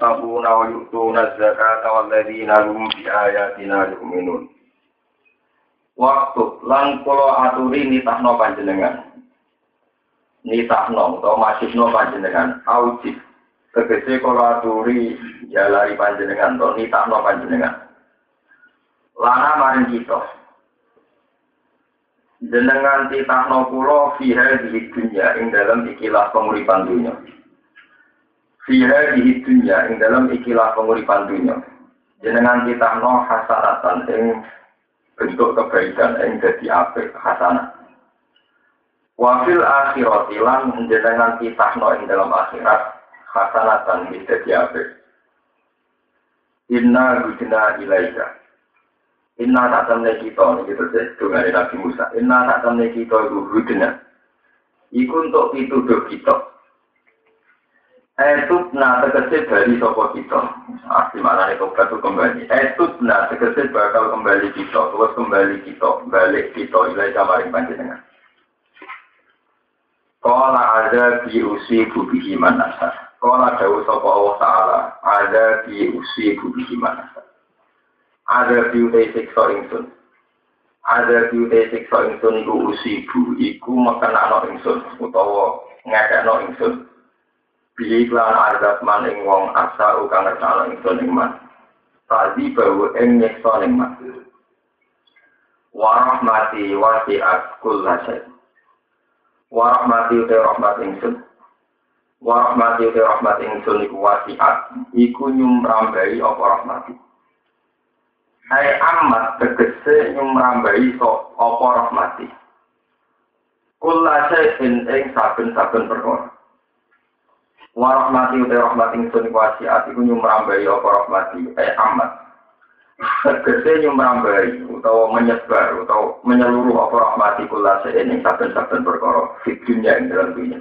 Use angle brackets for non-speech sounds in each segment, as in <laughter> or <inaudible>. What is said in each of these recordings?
Yattaquna wa yu'tuna zakata walladzina hum bi ayatina yu'minun. Waktu lan kula aturi nitahno panjenengan. Nitahno utawa masihno panjenengan aujib. Tegese kula aturi jalari panjenengan to nitahno panjenengan. Lana maring kita. Jenengan titahno kula fiha di dunya ing dalam ikilah penguripan dunya. Fiha di dunya ing dalam ikilah penguripan dunia. Jenengan kita no hasanatan ing bentuk kebaikan ing dadi apik hasanah. Wafil akhirat lan jenengan kita no ing dalam akhirat hasanatan ing dadi apik. Inna gudina ilaika. Inna tak temne kita, ini kita dengan Nabi Musa. Inna tak temne kita itu hudna. Iku untuk pituduh kita. Etut na tegese dari sopo kita. Mana nih tobat itu kembali. Etut na tegese bakal kembali kita. Terus kembali kita. Balik kita. Ilai kamaring panjenengan. Kala ada di usi bubihi manasa. Kala jauh sopo Allah Ta'ala. Ada di usi bubihi manasa. Ada di utai sikso ingsun. Ada di utai sikso ingsun iku usi bu. Iku mekenakno ingsun. Utawa ngekekno ingsun. Bihi klan azab maning wong asa ngertano ingsun ing man. Tadi bawa ing nyekso ning man. Warahmati wasi'at kulla syai. Warahmati uti rahmat ingsun. Warahmati uti rahmat ingsun iku wasi'at. Iku nyumrambai apa rahmati. Hai amat tegese nyumrambai apa rahmati. Kulla syai ing saben-saben perkara. Warahmati uta rahmat ingsun wasiat iku nyumrambai apa rahmati eh amat tegese nyumrambai utawa menyebar utawa menyeluruh apa rahmati kula ing saben-saben perkara di dunia ing dalam dunia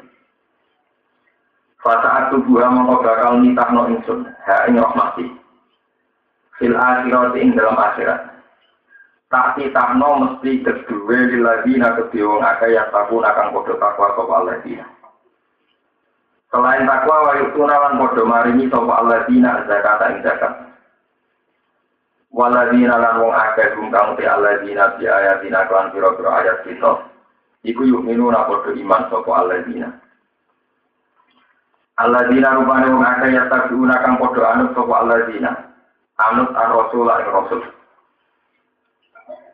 Fasa tubuh mongko bakal nitahno ingsun ha ing rahmati. Fil akhirat ing dalam akhirat. Tak titahno mesti kedua lilladina kedua wong akeh yang takun akan padha takwa sapa Allah Selain takwa wa yutuna lan padha maringi sapa alladzina zakata ing zakat. Waladina lan wong akeh gum kang te alladzina bi ayatina kan pira-pira ayat kita. Iku yukminu na padha iman sapa alladzina. Alladzina rupane wong akeh ya tabiuna kang padha anut sapa alladzina. Anut ar-rasul ing rasul.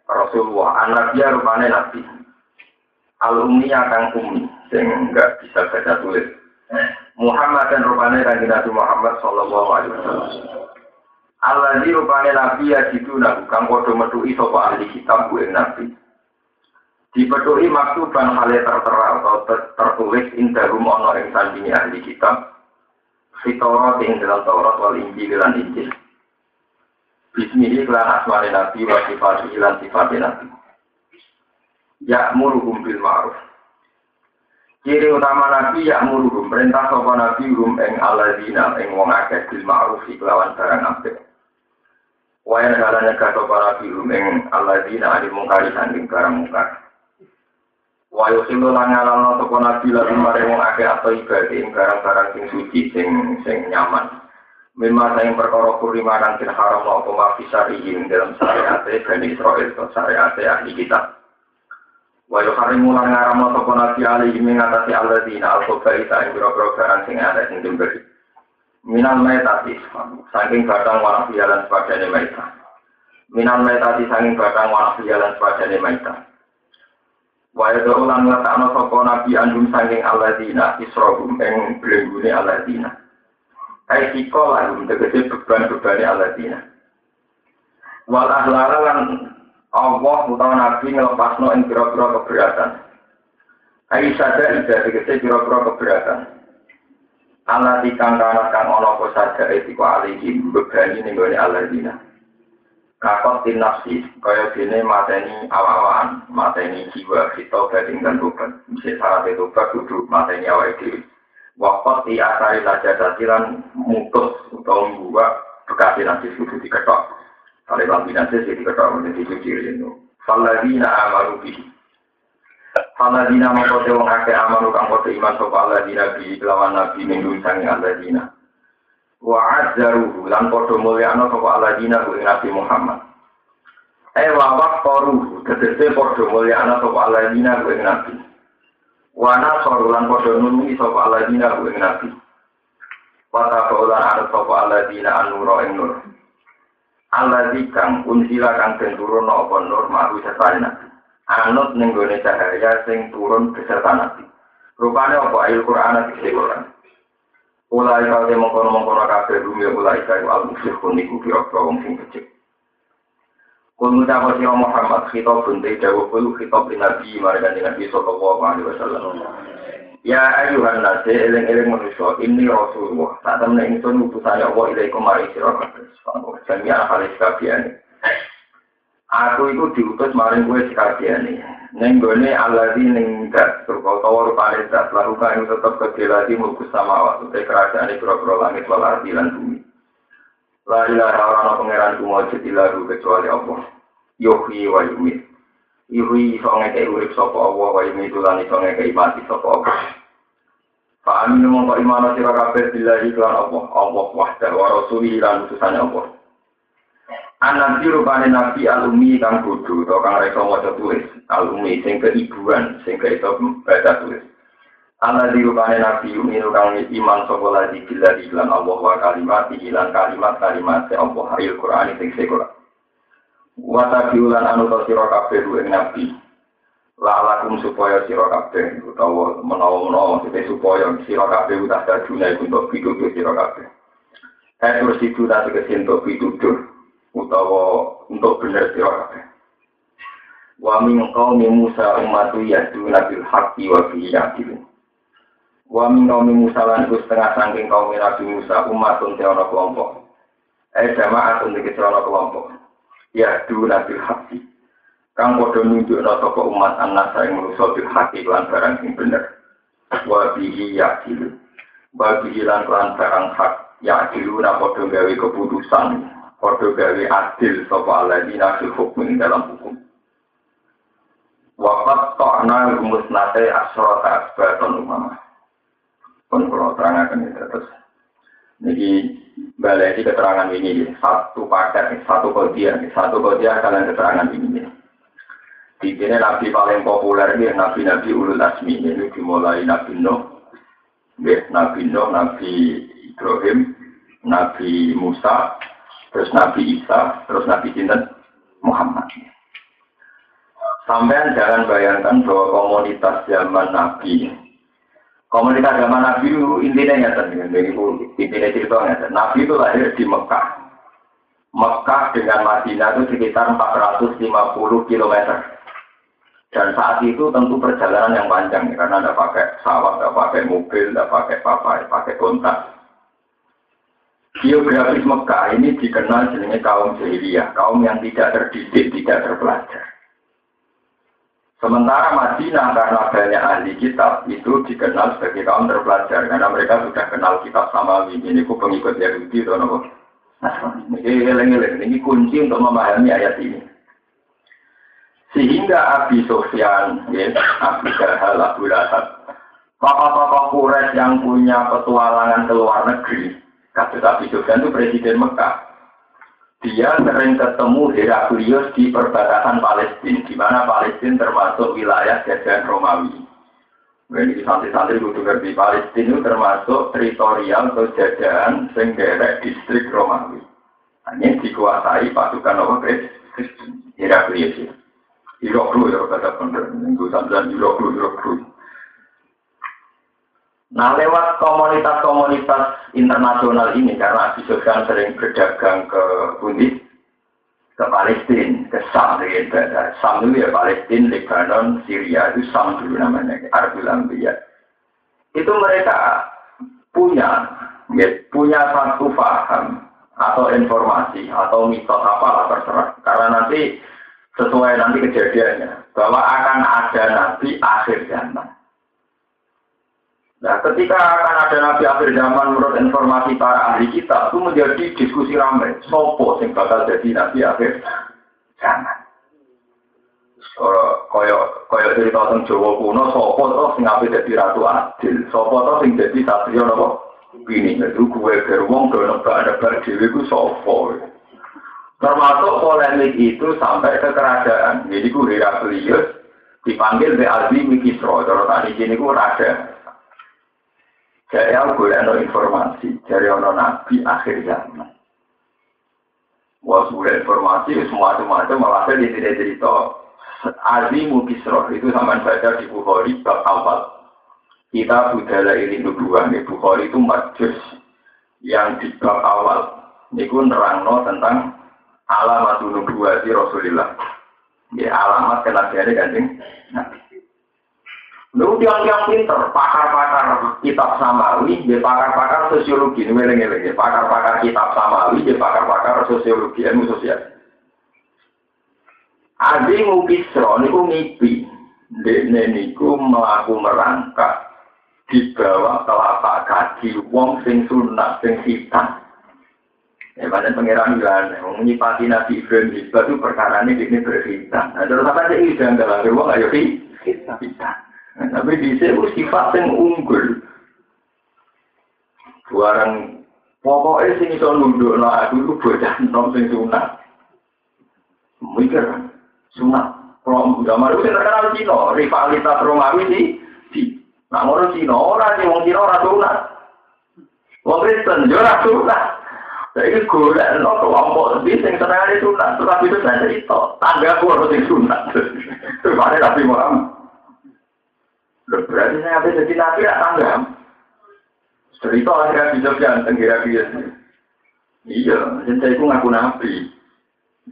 Rasulullah anak dia rupane nabi. Al-ummi kang ummi sing enggak bisa baca tulis. Muhammad dan rupanya kanjeng Nabi Muhammad Sallallahu Alaihi Wasallam. Allah di rupanya Nabi ya situ nabi kang kodo metui sopo ahli kitab gue Nabi. Dipetui maktuban hale tertera atau tertulis indahum ono ing sandingi ahli kitab. Fitorat ing dalam Taurat wal Injil lan Injil. Kelan asmane Nabi wa sifatihi lan sifatnya Nabi. Ya'muruhum bil ma'ruf Ciri utama Nabi ya muruhum perintah sopa Nabi rum eng aladina eng wong akeh bil ma'ruf kelawan barang apik. Wayan halanya ka sopa Nabi rum eng aladina adi mungkari sanding barang mungkar. Wayo silo langalan sopa Nabi lalu mare wong akeh atau ibadah ing barang-barang sing suci sing sing nyaman. Mimma saing perkara kurima kang haram apa mafisarihim dalam syariat Bani Israel atau syariat ahli kitab. Wa yuharimu lan ngaramno sapa nabi ing ngatasi alladzina al-khabaita ing biro-biro barang sing ada sing diberi. Minal metati saking batang warna pialan sepadane maita. Minal metati saking batang warna pialan sepadane maita. Wa yadhu lan ngatakno sapa nabi andum saking alladzina isrohum ing blenggune alladzina. Hai siko lan tegese beban-bebane alladzina. Wal ahlala lan Allah utawa Nabi ngelepasno ing pira-pira keberatan. Ai sada ida tegese pira-pira keberatan. Allah dikang kana kang ana apa saja etiku alihi bebani ning gone alladzina. Kakot tin nafsi kaya dene mateni awak-awakan, mateni jiwa kita bading dan tobat. Bisa syarat itu kudu mateni awake dhewe. Wakot di asari saja dasilan mutus utawa membuat bekasi nanti kudu diketok. Kalau lambi nanti sih diketok menjadi suci itu. Faladina amaru bihi. Faladina mengkote wong ake amaru kang kote iman sopa aladina bi lawan nabi minggu sangi aladina. Wa azzaruhu lan podo mulyano sopa aladina ku nabi Muhammad. Eh wawak koruhu, tegese podo mulyano sopa aladina ku nabi. Wana sorulan podo nungi sopa aladina ku nabi. Wata kaulan anut sopa aladina anuro ing. Aladzi kang unsila kang den turun apa nur mahu sertane nabi. Anut ning gone cahaya sing turun beserta nabi. Rupane apa ayat Quran iki Quran. Ulai kau te mengkono mengkono kabeh bumi ulai kau al wong sing becik. Kul ngucap sira Muhammad khitab bunte dawuh kul khitab nabi marang Nabi sallallahu alaihi wasallam. Ya ayuhan nase eling-eling manusia ini Rasulullah. Saat temen ingsun utusane Allah ilaikum mari sira kabeh. Jami anak kali sekabiane. Aku itu diutus maring kowe sekabiane. Ning gone alladzi ning dat surga utawa rupane dat lalu kae tetep kedelati mulku sama waktu kerajaan pira-pira langit wal ardi lan bumi. La ilaha illallah pangeran kumujud ilaru kecuali Allah. Yuhyi wa yumit. Yuhyi iso ngekei urip sapa Allah wa yumit lan iso ngekei mati sapa Allah. Fa aminu mongko imana sira kabeh billahi lan Allah, Allah wahda wa rasuli lan utusane Allah. Anak biru rupane nabi alumi kang bodoh atau kang reka maca tulis, alumi sing keibuan, sing iso baca tulis. Anak biru rupane nabi uminu kang iman sapa lagi billahi lan Allah wa kalimat lan kalimat kalimat Allah ayat Quran sing sekolah. Wata biulan anu to sira kabeh ing nabi. Lalakum supaya sira kabeh utawa menawa-menawa supaya sira kabeh udah dadune untuk pitutur sira kabeh. Eh terus itu tadi kesintuk pitutur utawa untuk bener sira kabeh. Wa min qaumi Musa ummatu yahduna bil haqqi wa bihi yaqilun. Wa min qaumi Musa lan iku setengah saking kaum Nabi Musa umatun te ana kelompok. Eh jamaatun iki ana kelompok. Yahduna bil haqqi. Kang padha nunjukna sapa umat anak ing manusa bil haqqi lan barang sing bener. Wa bihi yaqilun. Wa bihi lan lan barang hak yaqiluna padha gawe keputusan Kodo gawe adil sapa aladina fil hukum dalam hukum. Wakat tokna rumus nate asrota asbaton umama. Pun kalau terangkan itu terus. Jadi balai keterangan ini satu paket, satu kodiah, satu kodiah kalian keterangan ini. Di sini nabi paling populer ini nabi-nabi ulul asmi ini dimulai nabi Nuh, nabi Nuh, nabi Ibrahim, nabi Musa, terus Nabi Isa, terus Nabi Sinten Muhammad. Sampai jangan bayangkan bahwa komunitas zaman Nabi, komunitas zaman Nabi itu intinya nyata, intinya cerita nyata. Nabi itu lahir di Mekah. Mekah dengan Madinah itu sekitar 450 km. Dan saat itu tentu perjalanan yang panjang, karena tidak pakai pesawat, tidak pakai mobil, tidak pakai apa, pakai kontak. Geografis Mekah ini dikenal jenenge kaum jahiliyah, kaum yang tidak terdidik, tidak terpelajar. Sementara Madinah karena banyak ahli kitab itu dikenal sebagai kaum terpelajar karena mereka sudah kenal kitab sama ini ku pengikut Yahudi atau apa. Ini kunci untuk memahami ayat ini. Sehingga Abi Sofyan, ya, Abu Jahal, Abu Lahab, tokoh-tokoh Quraisy yang punya petualangan ke luar negeri, Kasus Abi Sufyan itu presiden Mekah. Dia sering ketemu Heraklius di perbatasan Palestina, di mana Palestina termasuk wilayah jajahan Romawi. Ini santri-santri kudu ngerti Palestina itu termasuk teritorial atau jajahan senggerek distrik Romawi. Hanya dikuasai pasukan apa Kristen, Heraklius ya. Hiroklu ya kata bener, minggu sambilan Hiroklu, Hiroklu. Nah lewat komunitas-komunitas internasional ini karena Abi Sufyan sering berdagang ke Bundi, ke Palestina, ke Sam, gitu. Sam dulu ya Palestina, Lebanon, Syria itu Sam dulu namanya, Arabul. Itu mereka punya ya, punya satu paham atau informasi atau mitos apa lah terserah. Karena nanti sesuai nanti kejadiannya bahwa akan ada nabi akhir zaman. Nah, ketika akan ada nabi akhir zaman menurut informasi para ahli kita itu menjadi diskusi ramai. Sopo sing bakal jadi nabi akhir zaman. Koyo koyo cerita tentang Jawa kuno, sopo toh sing ape jadi ratu adil, sopo toh sing jadi satrio nopo ini itu gue beruang ke nebak-nebak dewi ku sopo. Termasuk polemik itu sampai ke kerajaan. Jadi gue Heraklius dipanggil di Albi Mikisro. Kalau tadi sini gue ada. Jadi aku ada informasi dari orang nabi akhir zaman. Wah, sudah informasi semua macam malah di tidak cerita. Albi Mikisro itu sama baca di Bukhari bab awal. Kita budaya ini dua nih Bukhari itu majus yang di bab awal. Niku nerangno tentang alamat dua di Rasulullah. Ya alamat kenabiannya kanjeng Lu tiang-tiang pinter, pakar-pakar kitab samawi, dia pakar-pakar sosiologi, ini ngeleng pakar-pakar kitab samawi, dia pakar-pakar sosiologi, ilmu sosial. Adi mukisro niku ngipi, dekne niku melaku merangkak di bawah telapak kaki wong sing sunat sing hitam. Ya, pada pangeran bilang, menyipati Nabi Ibrahim itu perkara ini ini berhitam. Nah, terus apa sih ini jangan dalam wong ayo hitam. Tapi di sini sifat yang unggul. Barang pokoknya sing iso nunduk no aku itu bocah nom sing sunat. Mikir sunat. Kalau zaman itu terkenal Cina, rivalitas Romawi sih Nah, ngono Cina ora sih wong Cina ora sunat. Wong Kristen yo ora sunat. Saiki golek no kelompok di sing senengane sunat, terus itu saya cerita, tangga ku ora sing sunat. <laughs> Terus ada Nabi Muhammad. Berarti saya habis jadi nabi ya tangga. Cerita akhirnya bisa ganteng kira-kira Iya, jadi saya ngaku nabi.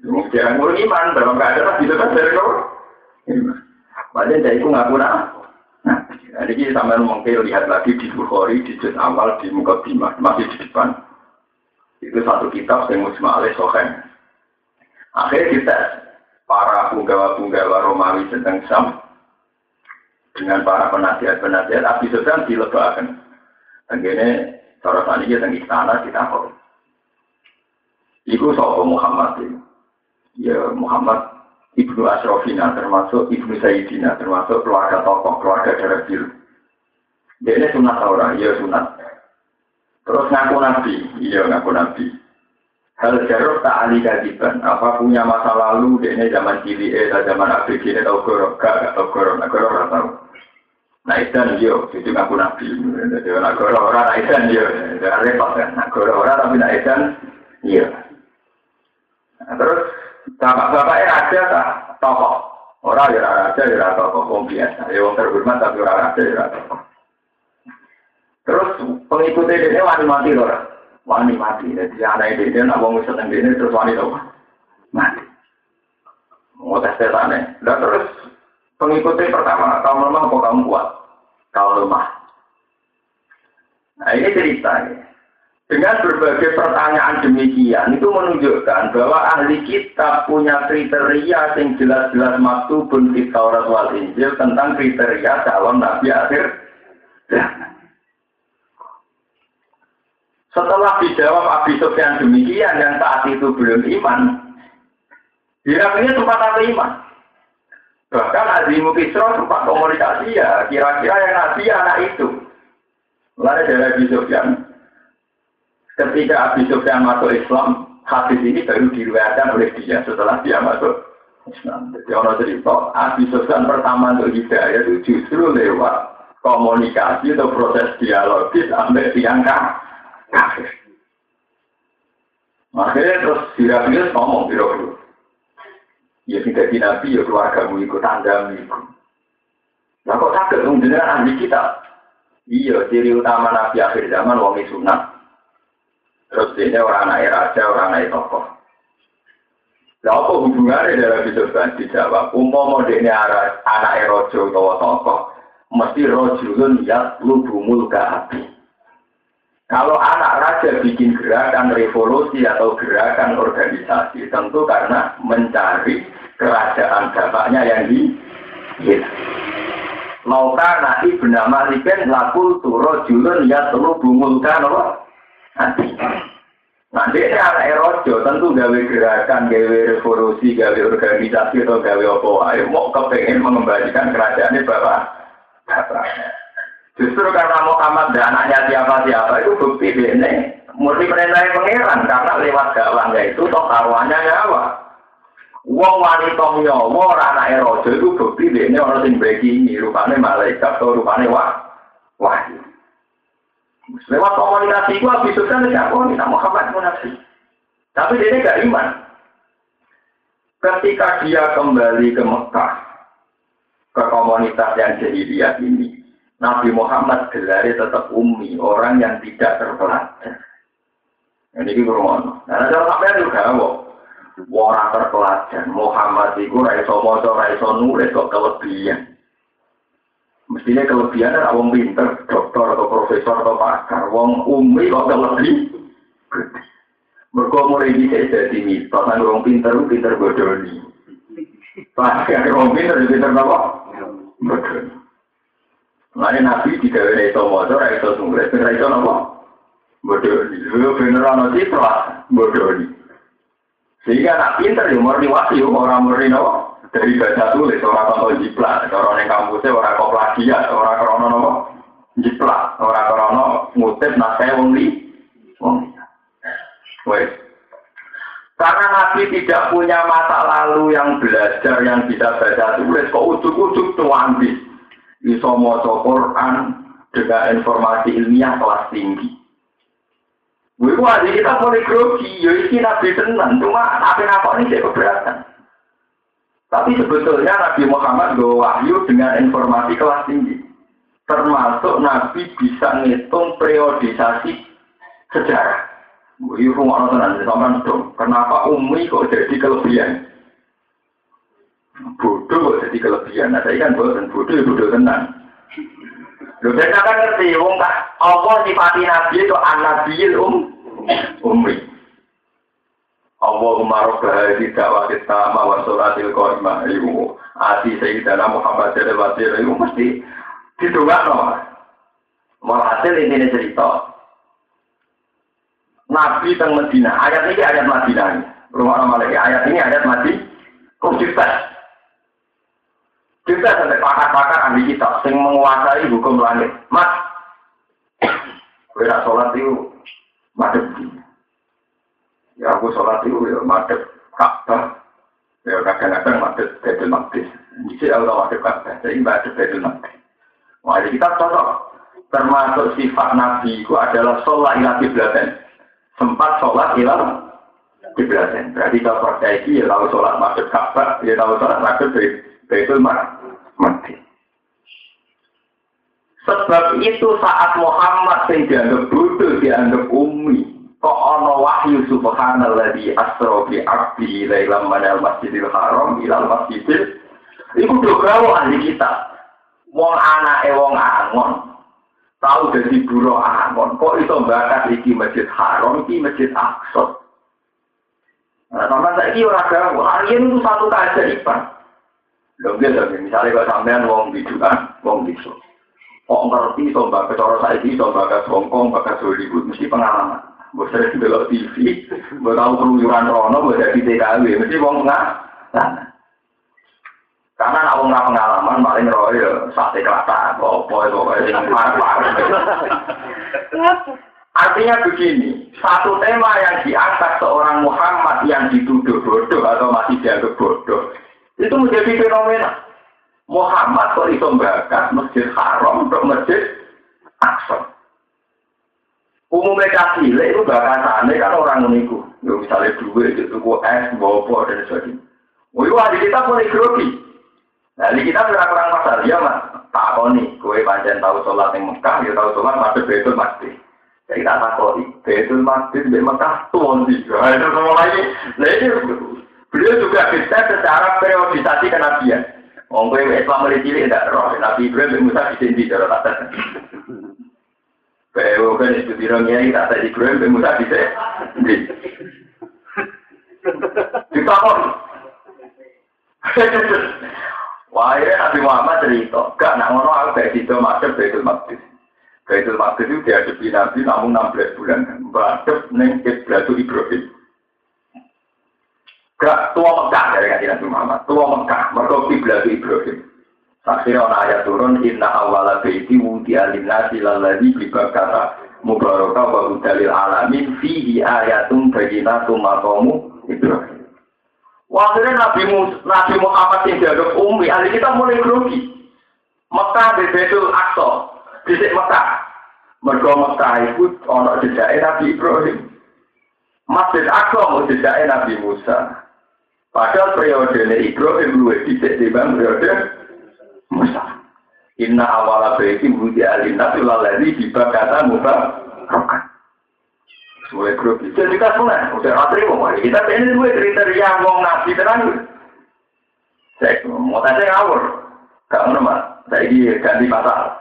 Jangan ngurung iman, dalam keadaan bisa kan dari kau. Padahal saya ngaku nabi. Nah, ini sampai mungkin lihat lagi di Bukhari, di juz awal, di muka bima, masih di depan. Itu satu kitab yang musma alaih sohen. Akhirnya kita, para punggawa-punggawa Romawi tentang Sam, dengan para penasihat-penasihat, Abi Sufyan dilebakan. Ini, cara tadi kita di istana, kita kok. Iku soal Muhammad ini. Ya, Muhammad Ibnu Asrofina termasuk Ibnu Sayyidina termasuk keluarga tokoh keluarga darah biru. Dia ini sunat orang, iya sunat. Terus ngaku nabi, iya ngaku nabi. Hal jarur tak kajiban. Apa punya masa lalu, dia ini zaman cili, eh, zaman ABG, ini tau gorok, gak, tau gorok, nah gorok, gak tau. Nah isan yo, itu ngaku nabi. Jadi orang, nah isan yo, repot kan. Nak gorok orang tapi nak isan, iya. Nah, terus Bapak-bapaknya raja tak tokoh. Orang ya raja ya tokoh, wong biasa. Ya wong terhormat tapi orang raja ya tokoh. Terus pengikutnya ini wani mati loh. Wani mati. Jadi anak dia nak wong seneng ini terus wani. Mati. Mau tes tesane. Dan terus pengikutnya pertama, kamu lemah apa kamu kuat? Kamu lemah. Nah ini ceritanya. Dengan berbagai pertanyaan demikian itu menunjukkan bahwa ahli kitab punya kriteria yang jelas-jelas maktubun di Taurat wal Injil tentang kriteria calon nabi akhir Setelah dijawab Abi Sufyan demikian yang saat itu belum iman, Heraklius sempat ada iman. Bahkan Azimu Kisro sempat komunikasi ya, kira-kira yang nabi anak itu. Lalu dari Abi Sufyan, Ketika Abi Sufyan masuk Islam, hadis ini baru diriwayatkan oleh dia setelah dia masuk Islam. Jadi orang cerita, Abi Sufyan pertama untuk hidayah itu justru lewat komunikasi atau proses dialogis sampai tiang kafir. Makanya terus Sirabius ngomong biro Ya tidak di Nabi, ya keluargamu ikut tanda ikut. Nah kok sakit dengan ahli kita? Iya, ciri utama Nabi akhir zaman wong sunat. Terus ini orang anak raja, orang anak tokoh. Lah apa hubungannya dalam kan dijawab? Umpama ini anak rojo atau tokoh, mesti rojulun ya lubumul api. Kalau anak raja bikin gerakan revolusi atau gerakan organisasi, tentu karena mencari kerajaan bapaknya yang di. Lauka nahi bernama Malikin laku turo julun ya telu bungulkan apa? Nanti. Nanti ini anak erojo tentu gawe gerakan, gawe revolusi, gawe organisasi atau gawe apa ayo mau kepengen mengembalikan ini bapak. Bapaknya. Justru karena Muhammad dan anaknya siapa-siapa itu bukti ini murni perintah pangeran karena lewat dakwahnya itu toh taruhannya nyawa. Wong wanita nyawa ora anake raja iku bukti dene ana sing ini rupane malaikat atau rupane wah wahyu. Lewat komunikasi gua bisa kan siapa nih Muhammad munafik. Tapi dia gak iman. Ketika dia kembali ke Mekah, ke komunitas yang jahiliyah ini, Nabi Muhammad gelari tetap umi, orang yang tidak terpelajar. Ini kita Nah, ada sampai juga, Wong terpelajar. Muhammad itu raiso moco, raiso nulis kok kelebihan. Mestinya kelebihan adalah wong pinter, dokter atau profesor atau pakar. Wong umi kok kelebihan. Mereka mulai bisa jadi mitos, wong pinter, pinter bodoni. Pakar wong pinter, pinter apa? Bodoni. Lain Nabi tidak ada itu motor, itu nulis, itu apa? Bodoni. Bener ana citra, bodoni. Sehingga anak pinter ya murni orang murni no, dari baca tulis, orang tonton jiplak, orang yang kampusnya orang kok plagiat, orang krono no, jiplak, orang krono ngutip naskah wong li, wong Wes. Karena Nabi tidak punya masa lalu yang belajar, yang bisa baca tulis, kok ujuk-ujuk tuantis. Bisa mau Quran dengan informasi ilmiah kelas tinggi. Gue aja kita boleh grogi, ya ini Nabi tenang, cuma Nabi apa ini saya keberatan. Tapi sebetulnya Nabi Muhammad gue wahyu dengan informasi kelas tinggi. Termasuk Nabi bisa ngitung periodisasi sejarah. Gue rumah tenan, sama dong. Kenapa Umi kok jadi kelebihan? Bodoh jadi kelebihan. Nah saya kan bodoh, bodoh ya bodoh tenang. Lho saya kan ngerti wong tak apa sifati nabi itu anabil um umri. Allahumma rabbah tidak wa kita wa suratil qaimah ibu ati sayyidina Muhammad sallallahu alaihi wasallam mesti didongakno. Walhasil ini cerita. Nabi teng Medina, ayat ini ayat Madinah. Rumah nama lagi ayat ini ayat Madinah. Kok kita sampai pakar-pakar ahli kita sing menguasai hukum langit. Mas, nak sholat itu madep. Ya aku sholat itu ya madep Ka'bah. Ya kadang-kadang madep Baitul Maqdis. Jadi aku madep Ka'bah. Jadi madep Baitul Maqdis. Wah, kita cocok. Termasuk sifat Nabi itu adalah sholat ilah kiblaten. Sempat sholat ilah kiblaten. Berarti kalau percaya ya tahu sholat madep Ka'bah, ya tahu sholat Baitul Mati. Sebab itu saat Muhammad yang dianggap bodoh, dianggap umi. Kok ono wahyu subhanalladzi asra bi abdi lailam manal masjidil haram ilal masjidil. Iku do gawe ahli kita. Wong anake wong angon. Tahu dari buruh angon. Kok iso bakat iki masjid haram, iki masjid aqsa. Nah, sama saya ini orang gawe. Hari itu satu keajaiban. Lho nggih misalnya kalau sampean wong bidukan, wong bisu. Kok ngerti to mbak cara saiki to bakat Hongkong, bakat Hollywood mesti pengalaman. Mbok sering delok TV, mbok tau keluyuran rono, mbok jadi TKW, mesti wong pengalaman. Karena nak wong pengalaman paling roy ya sate kelata apa itu yang parah-parah. Artinya begini, satu tema yang diangkat seorang Muhammad yang dituduh bodoh atau masih dianggap bodoh, itu menjadi fenomena. Muhammad kok itu bakat masjid haram untuk masjid Aqsa. Umumnya kasih itu bakatannya kan orang uniku. Ya, misalnya duit itu tuku es, bobo dan sebagainya. Oh iya, di kita boleh grogi. Nah, di kita kurang kurang masalah ya mas. Tak nih, kue panjang tahu sholat yang Mekah, ya tahu sholat masuk betul masjid. Jadi kita tak kau betul masjid di Mekah tuh sih. Nah, itu semua lagi. Nah, ini Beliau juga bisa secara periodisasi kenabian. Wong kowe Islam mulai cilik tidak roh. Nabi Ibrahim bin Musa di sini cara tak Bayo kan itu di rongnya tak tadi Ibrahim be Musa di di. Ditakon. Wah, ya Nabi Muhammad cerita, gak nak ngono aku kayak gitu masuk Baitul. Baitul Maqdis itu dihadapi Nabi namun 16 bulan. Mbadep neng Ibrahim Ibrahim. Gak tua Mekah dari kajian Nabi Muhammad. Tua Mekah, mereka kiblat Ibrahim. Akhirnya ada ayat turun, Inna awala baiti wudi alinasi laladi bibakara mubaraka wa udalil alamin fihi ayatum baginatum makamu Ibrahim. Akhirnya Nabi, Nabi Muhammad yang dianggap umi, ahli kita mulai grogi. Mekah di Betul Aqsa, di Mekah. Mereka Mekah itu ada jejaknya Nabi Ibrahim. Masjid Aqsa mau jejaknya Nabi Musa. Padahal periode Ibrahim luwih dhisik timbang periode Musa. Inna awala baiti budi alina sulaladi dibakata muka rokan. Sesuai grup itu kita semua, udah ratri mau kita pengen gue kriteria ngomong nabi tenang. Saya mau tanya ngawur, ngono mas. Saya ini ganti pasal.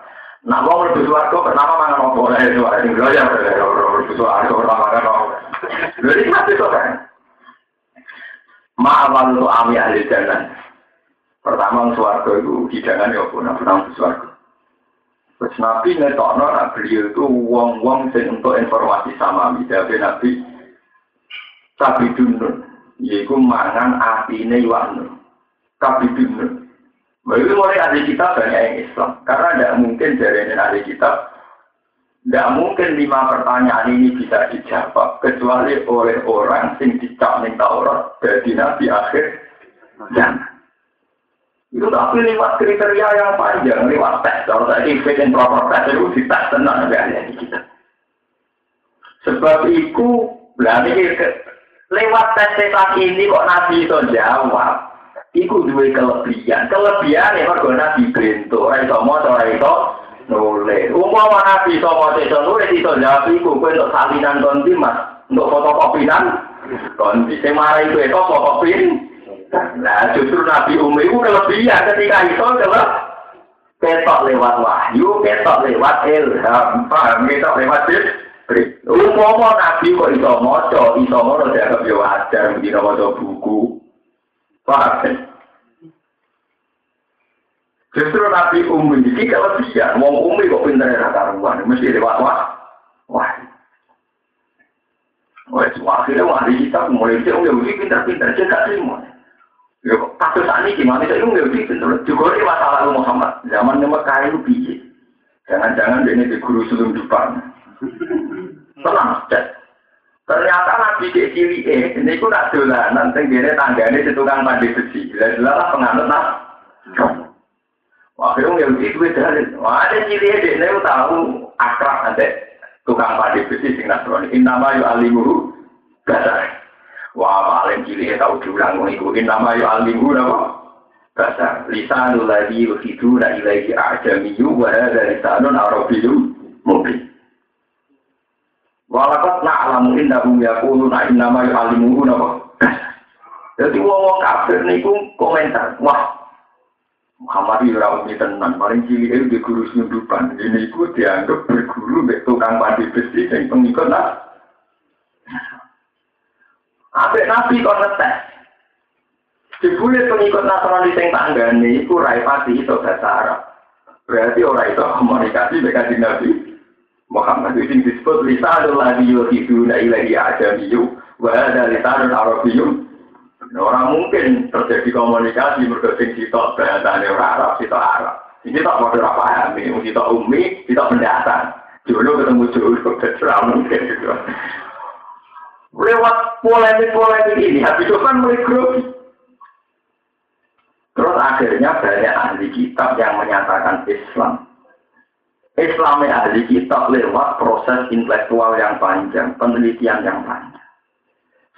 Nah, mau lebih suarco pertama mau boleh itu ada yang ya lebih suarco pertama kan mau. Jadi mati kok kan. Ma'awal lu ami ahli jannah. Pertama suarga itu hidangan ya pun, pernah suarga. Terus Nabi ngetokno nah beliau itu wong-wong sing untuk informasi sama Tapi Nabi tapi dunun, yaitu mangan atine iwan. Tapi dunun. Bagi mulai ahli kita banyak yang Islam, karena tidak mungkin dari ahli kita tidak mungkin lima pertanyaan ini bisa dijawab kecuali oleh orang yang dicap ning Taurat dari Nabi akhir zaman. Itu tapi lewat kriteria yang panjang, lewat tes. Kalau tadi fit and proper tes itu di tes tenang di kita. Sebab itu, berarti lewat tes tes ini kok Nabi itu jawab. Iku dua kelebihan. Kelebihan ya mergo Nabi bento, ora iso maca, nulis. Umpama nabi maca iso nulis iso jawab iku kowe untuk salinan konti Mas, untuk fotokopian konti sing marai kowe kok fotokopi. Nah, justru Nabi Umi itu kelebihan ketika iso kelep ketok lewat wahyu, ketok lewat ilham, paham ketok lewat Jibril. Umpama Nabi kok iso maca, iso ngono dianggap yo wajar, mesti maca buku. Paham? Justru Nabi Umi ini kalau bisa, mau Umi kok pinter ya karuan, mesti lewat wah, wah. Wah, akhirnya wahdi kita mulai dia Umi Umi pinter-pinter, dia gak terima. Ya, kasus ini gimana Umi Umi pinter? Juga ini masalah Muhammad, zaman nomor kaya itu biji. Jangan-jangan ini di guru sebelum depan. <laughs> Tenang, cek. Ternyata Nabi Cik Cili eh, ini ku nak dolanan, tenggine tanggane di tukang mandi besi. Jelas-jelas penganut nah. Wah, yang itu. Wah, ada ciri dia tahu akrab nanti tukang padi besi sing nasrani. Innama yu alimuhu dasar. Wah, paling ciri tahu diulang itu. Innama yu alimuhu nama dasar. Lisanul ladhi yuhiduna ilaihi a'jamiyu wa hadha lisanun arabiyu mungkin. Walakat na'lamu innahum yakuluna innama yu alimuhu dasar. Jadi wong-wong kafir niku komentar, wah Muhammad itu orang umi tenan, paling cilik itu di guru sundupan. Ini itu dianggap berguru mbek tukang padi besi yang pengikut lah. Apa nabi kok ngetes? Jebule pengikut Nasrani sing tanggane iku rai pati itu bahasa Arab. Berarti orang itu komunikasi dengan Nabi Muhammad itu disebut lisanul ladhi yuhiduna ilahi ajamiyu wa ada lisanul arabiyyu Orang mungkin terjadi komunikasi berdasing sitok bahasane orang Arab, sitok Arab. Ini tak mau ora pahami, sitok umi, sitok pendatang. Dulu ketemu dulu, tidak mungkin gitu. Lewat polemik-polemik ini, habis itu kan mulai grogi. Terus akhirnya banyak ahli kitab yang menyatakan Islam. Islamnya ahli kitab lewat proses intelektual yang panjang, penelitian yang panjang.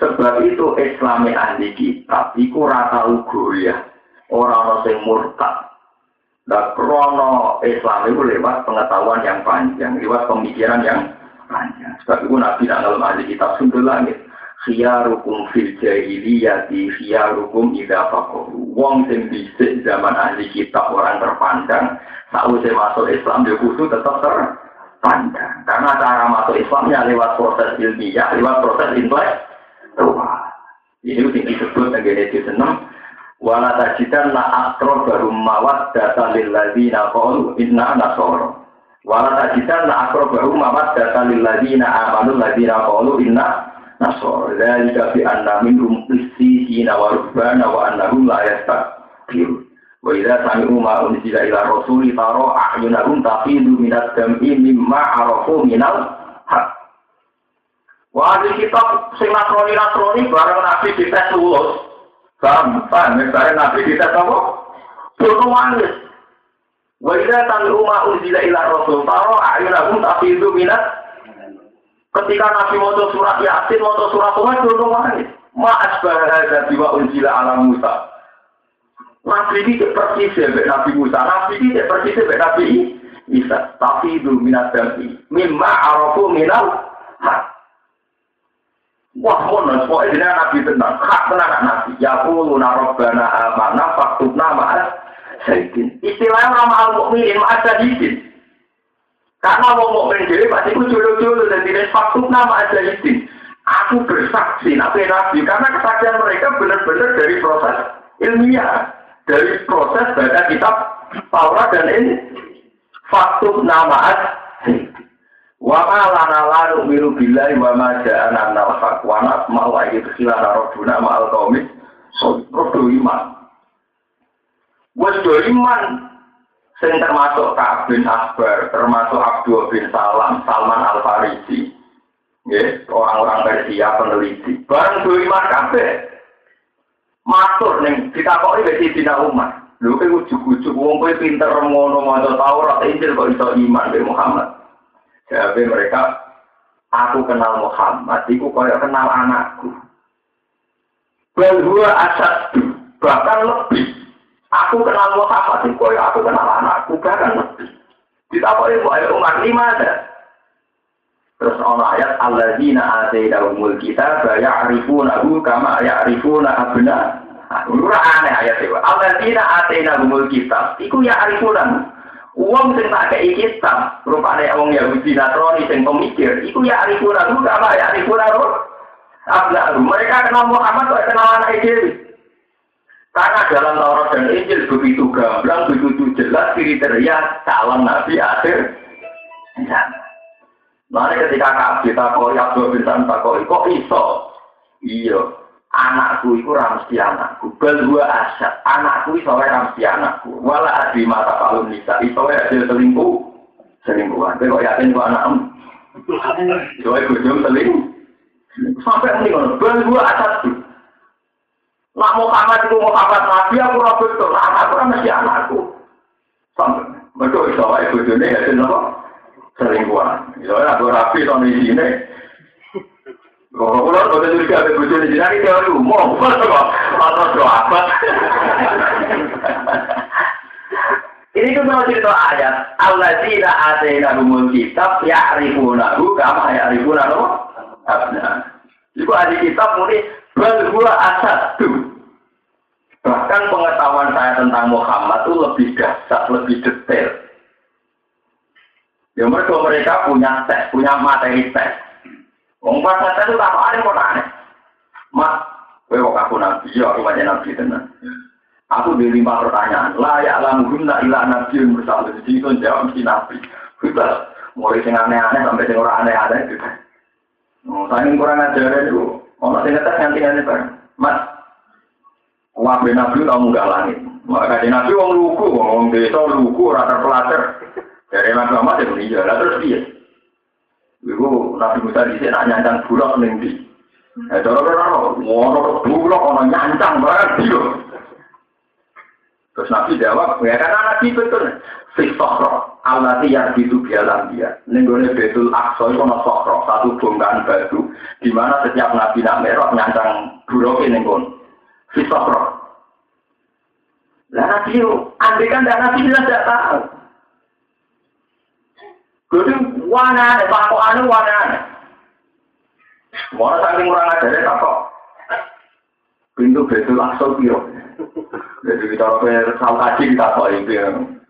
Sebab itu Islami ahli kitab iku rata ugo ya. Orang sing murtad. Dan krono Islam itu lewat pengetahuan yang panjang, lewat pemikiran yang panjang. Sebab itu Nabi dalam ahli kitab sumber langit. Khiyarukum fil jahiliyati khiyarukum idha fakohu. Wong sing bisik zaman ahli kitab orang terpandang. Saat masuk Islam, dia kudu tetap ter pandang. Karena cara masuk Islamnya lewat proses ilmiah, lewat proses intelektual. Ini yang disebut dengan itu senang. Wala tajidan la akro baru mawat data lilladzina qalu inna nasoro. Wala tajidan la akro baru mawat data lilladzina amanu ladzina qalu inna nasoro. Dzalika bi anna minhum qissina wa rubbana wa annahum la yastakbirun. Wa idza sami'u ma unzila ila rasuli taro a'yunahum tafidu minat dam'i mimma arafu minal haq. Wah, di kitab sing nasroni-nasroni bareng Nabi dites lulus. Paham? Paham? Misalnya Nabi kita tahu, Turun manis. Wajah tami umma unzila ila rasul. Taro tapi itu minat. Ketika Nabi mau surat Yasin, mau surat Tuhan, turun manis. Ma'as bahasa jiwa unzila ala Musa. Nabi ini persis ya, Nabi Musa. Nabi ini persis ya, Nabi Isa. Tapi itu minat dami. Mimma arafu minal. Wah, mono, pokoknya nabi tenang, hak tenang nabi. Ya kulu narobana amanah, faktubna ma'as sayyidin. Istilahnya nama al-mu'minin ma'as sayyidin. Karena mau mukmin jadi pasti aku julu-julu dan tidak faktubna ma'as sayyidin. Aku bersaksi nabi nabi karena kesaksian mereka benar-benar dari proses ilmiah, dari proses baca kitab Taurat dan ini faktubna ma'as sayyidin. Wa ma lana la nu'minu billahi wa ma ja'ana minal haq wa nasma'u ayat khilana rabbuna ma'al qaumi rodo iman. Wes do iman sing termasuk Ka'ab bin Akbar, termasuk Abdul bin Salam, Salman Al Farisi. Nggih, orang-orang Persia peneliti. Bareng do iman kabeh. Matur ning ditakoki wis Sidina Umar. Lho kowe ujug-ujug wong kowe pinter ngono maca Taurat Injil kok iso iman be Muhammad. Jadi mereka, aku kenal Muhammad, aku kaya kenal anakku. Bahwa asad bahkan lebih. Aku kenal Muhammad, aku kaya aku kenal anakku, bahkan lebih. Ditapai ayat umat lima ada. Terus Allah ayat alladzina atainahumul kitab ya'rifunahu kama ya'rifuna abna. Ora aneh ayat itu. Alladzina atainahumul kitab iku ya'rifunahu Uang sing tak kei kitab, rupane wong Yahudi Nasrani sing pemikir, iku ya arifuna lu apa ya arifuna lu. Abla mereka kenal Muhammad kok kenal anak Dewi. Karena dalam Taurat dan Injil begitu gamblang, begitu jelas kriteria calon Nabi akhir. Nah, ketika Kak kita koi Abdul bin Santa koi, kok iso? Iya, anakku itu ramsi anakku. Berdua asyad, anakku itu ramsi anakku. Wala adi mata palun nisa, itu hasil selingkuh. Selingkuhan. Kok yakin kok anakmu? Coba ibu jom selingkuh. Sampai ini kan, berdua asyad tuh. Nak Muhammad itu Muhammad Nabi, aku rabut tuh. Anakku kan masih anakku. Sampai. Betul, iso ibu jomnya hasil apa? Selingkuhan. Iso aku rapi tahun di sini. Kalau kalau juga ada bujuk di sini, dia umum, <laughs> atau doa <laughs> Ini kan mau cerita ayat. Allah tidak ada yang kitab, ya arifunahu, kama ya arifunahu. Itu ada kitab muni berdua asal tuh. Bahkan pengetahuan saya tentang Muhammad itu lebih dasar, lebih detail. Ya mereka mereka punya tes, punya materi tes. Pas tes itu tak ada kok aneh. Mas, kok aku nabi, ya aku banyak nabi tenan. Aku di lima pertanyaan. Layak lamuhum la ilah nabi yang bersama. Jadi itu jawab mesti nabi. Kita mulai sing aneh-aneh sampai sing ora aneh-aneh gitu. Oh, saya kurang ajar itu. Ono sing ngetes nganti-nganti bareng. Mas, Wabe nabi tau munggah langit. Maka di nabi wong lugu, wong desa lugu, rata pelajar. Dari Mas Muhammad ya meninggal. Terus dia. Ibu Nabi Musa di sini nyancang bulak ning di. Eh, cara-cara, ngono bulak ono nyancang banget dia. Terus Nabi jawab, ya karena Nabi betul. Fisokro, Allah yang itu bialam dia. Nenggone betul akso itu ono sokro, satu bongkahan batu, di mana setiap Nabi nak merah nyancang bulak ini pun. Fisokro. Lah Nabi, andai kan Nabi jelas tidak tahu. Jadi wana ada pak anu wana ada. Mau saking kurang ajar ya kok. Pintu betul langsung piro. Jadi kita kalau salah kaji kita kok ini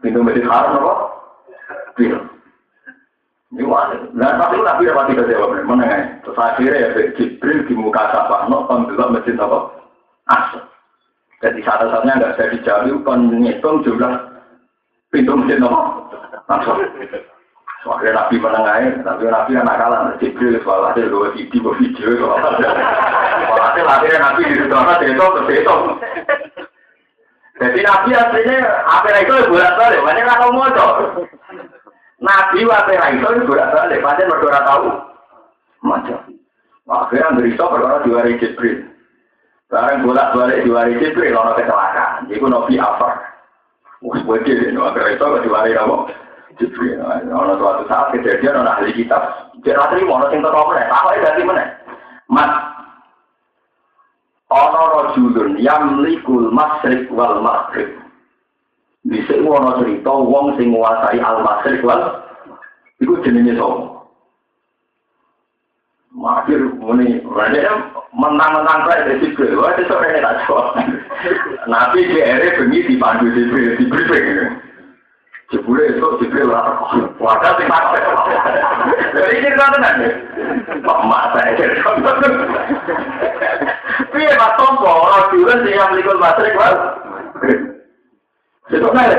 pintu betul haram apa? Piro. Ini wah, nah tapi nabi dapat tidak jawab mana ya? Terus akhirnya ya Jibril di muka sapa, no pembelok mesin apa? Asal. Jadi satu-satunya nggak bisa dijawab, kan ngitung jumlah pintu mesin apa? Langsung. Soalnya Nabi menengahnya, tapi Nabi anak kalah, Jibril soal ada dua video, video soal ada. Soalnya akhirnya Nabi di sana itu, itu. Jadi Nabi aslinya apa itu bolak balik, banyak nggak mau Nabi wape itu bolak balik, banyak berdua tahu. Macam. Akhirnya berita perkara dua hari Jibril. Sekarang bolak balik dua hari Jibril, orang kecelakaan. Jadi Nabi apa? Wah, begini, akhirnya itu dua hari apa? Ono suatu saat kejadian ono ahli kitab. Dia ratri mau sing teko meneh. Takoke dadi meneh. Mas ono rajulun yamlikul masrik wal maghrib. Bisa ono cerita wong sing nguasai al masrik wal iku jenenge sapa? Makir muni, rene mentang-mentang kaya dari Jibril, wah itu sore tak jawab. Nabi GR bengi dipandu Jibril, Jibril Jebule itu Jibril lah. Wadah sing pakai. Jadi cerita tenan. Kok mata cerita. Piye Mas Tompo ora diulen sing yang likul matrik Mas. Itu kan.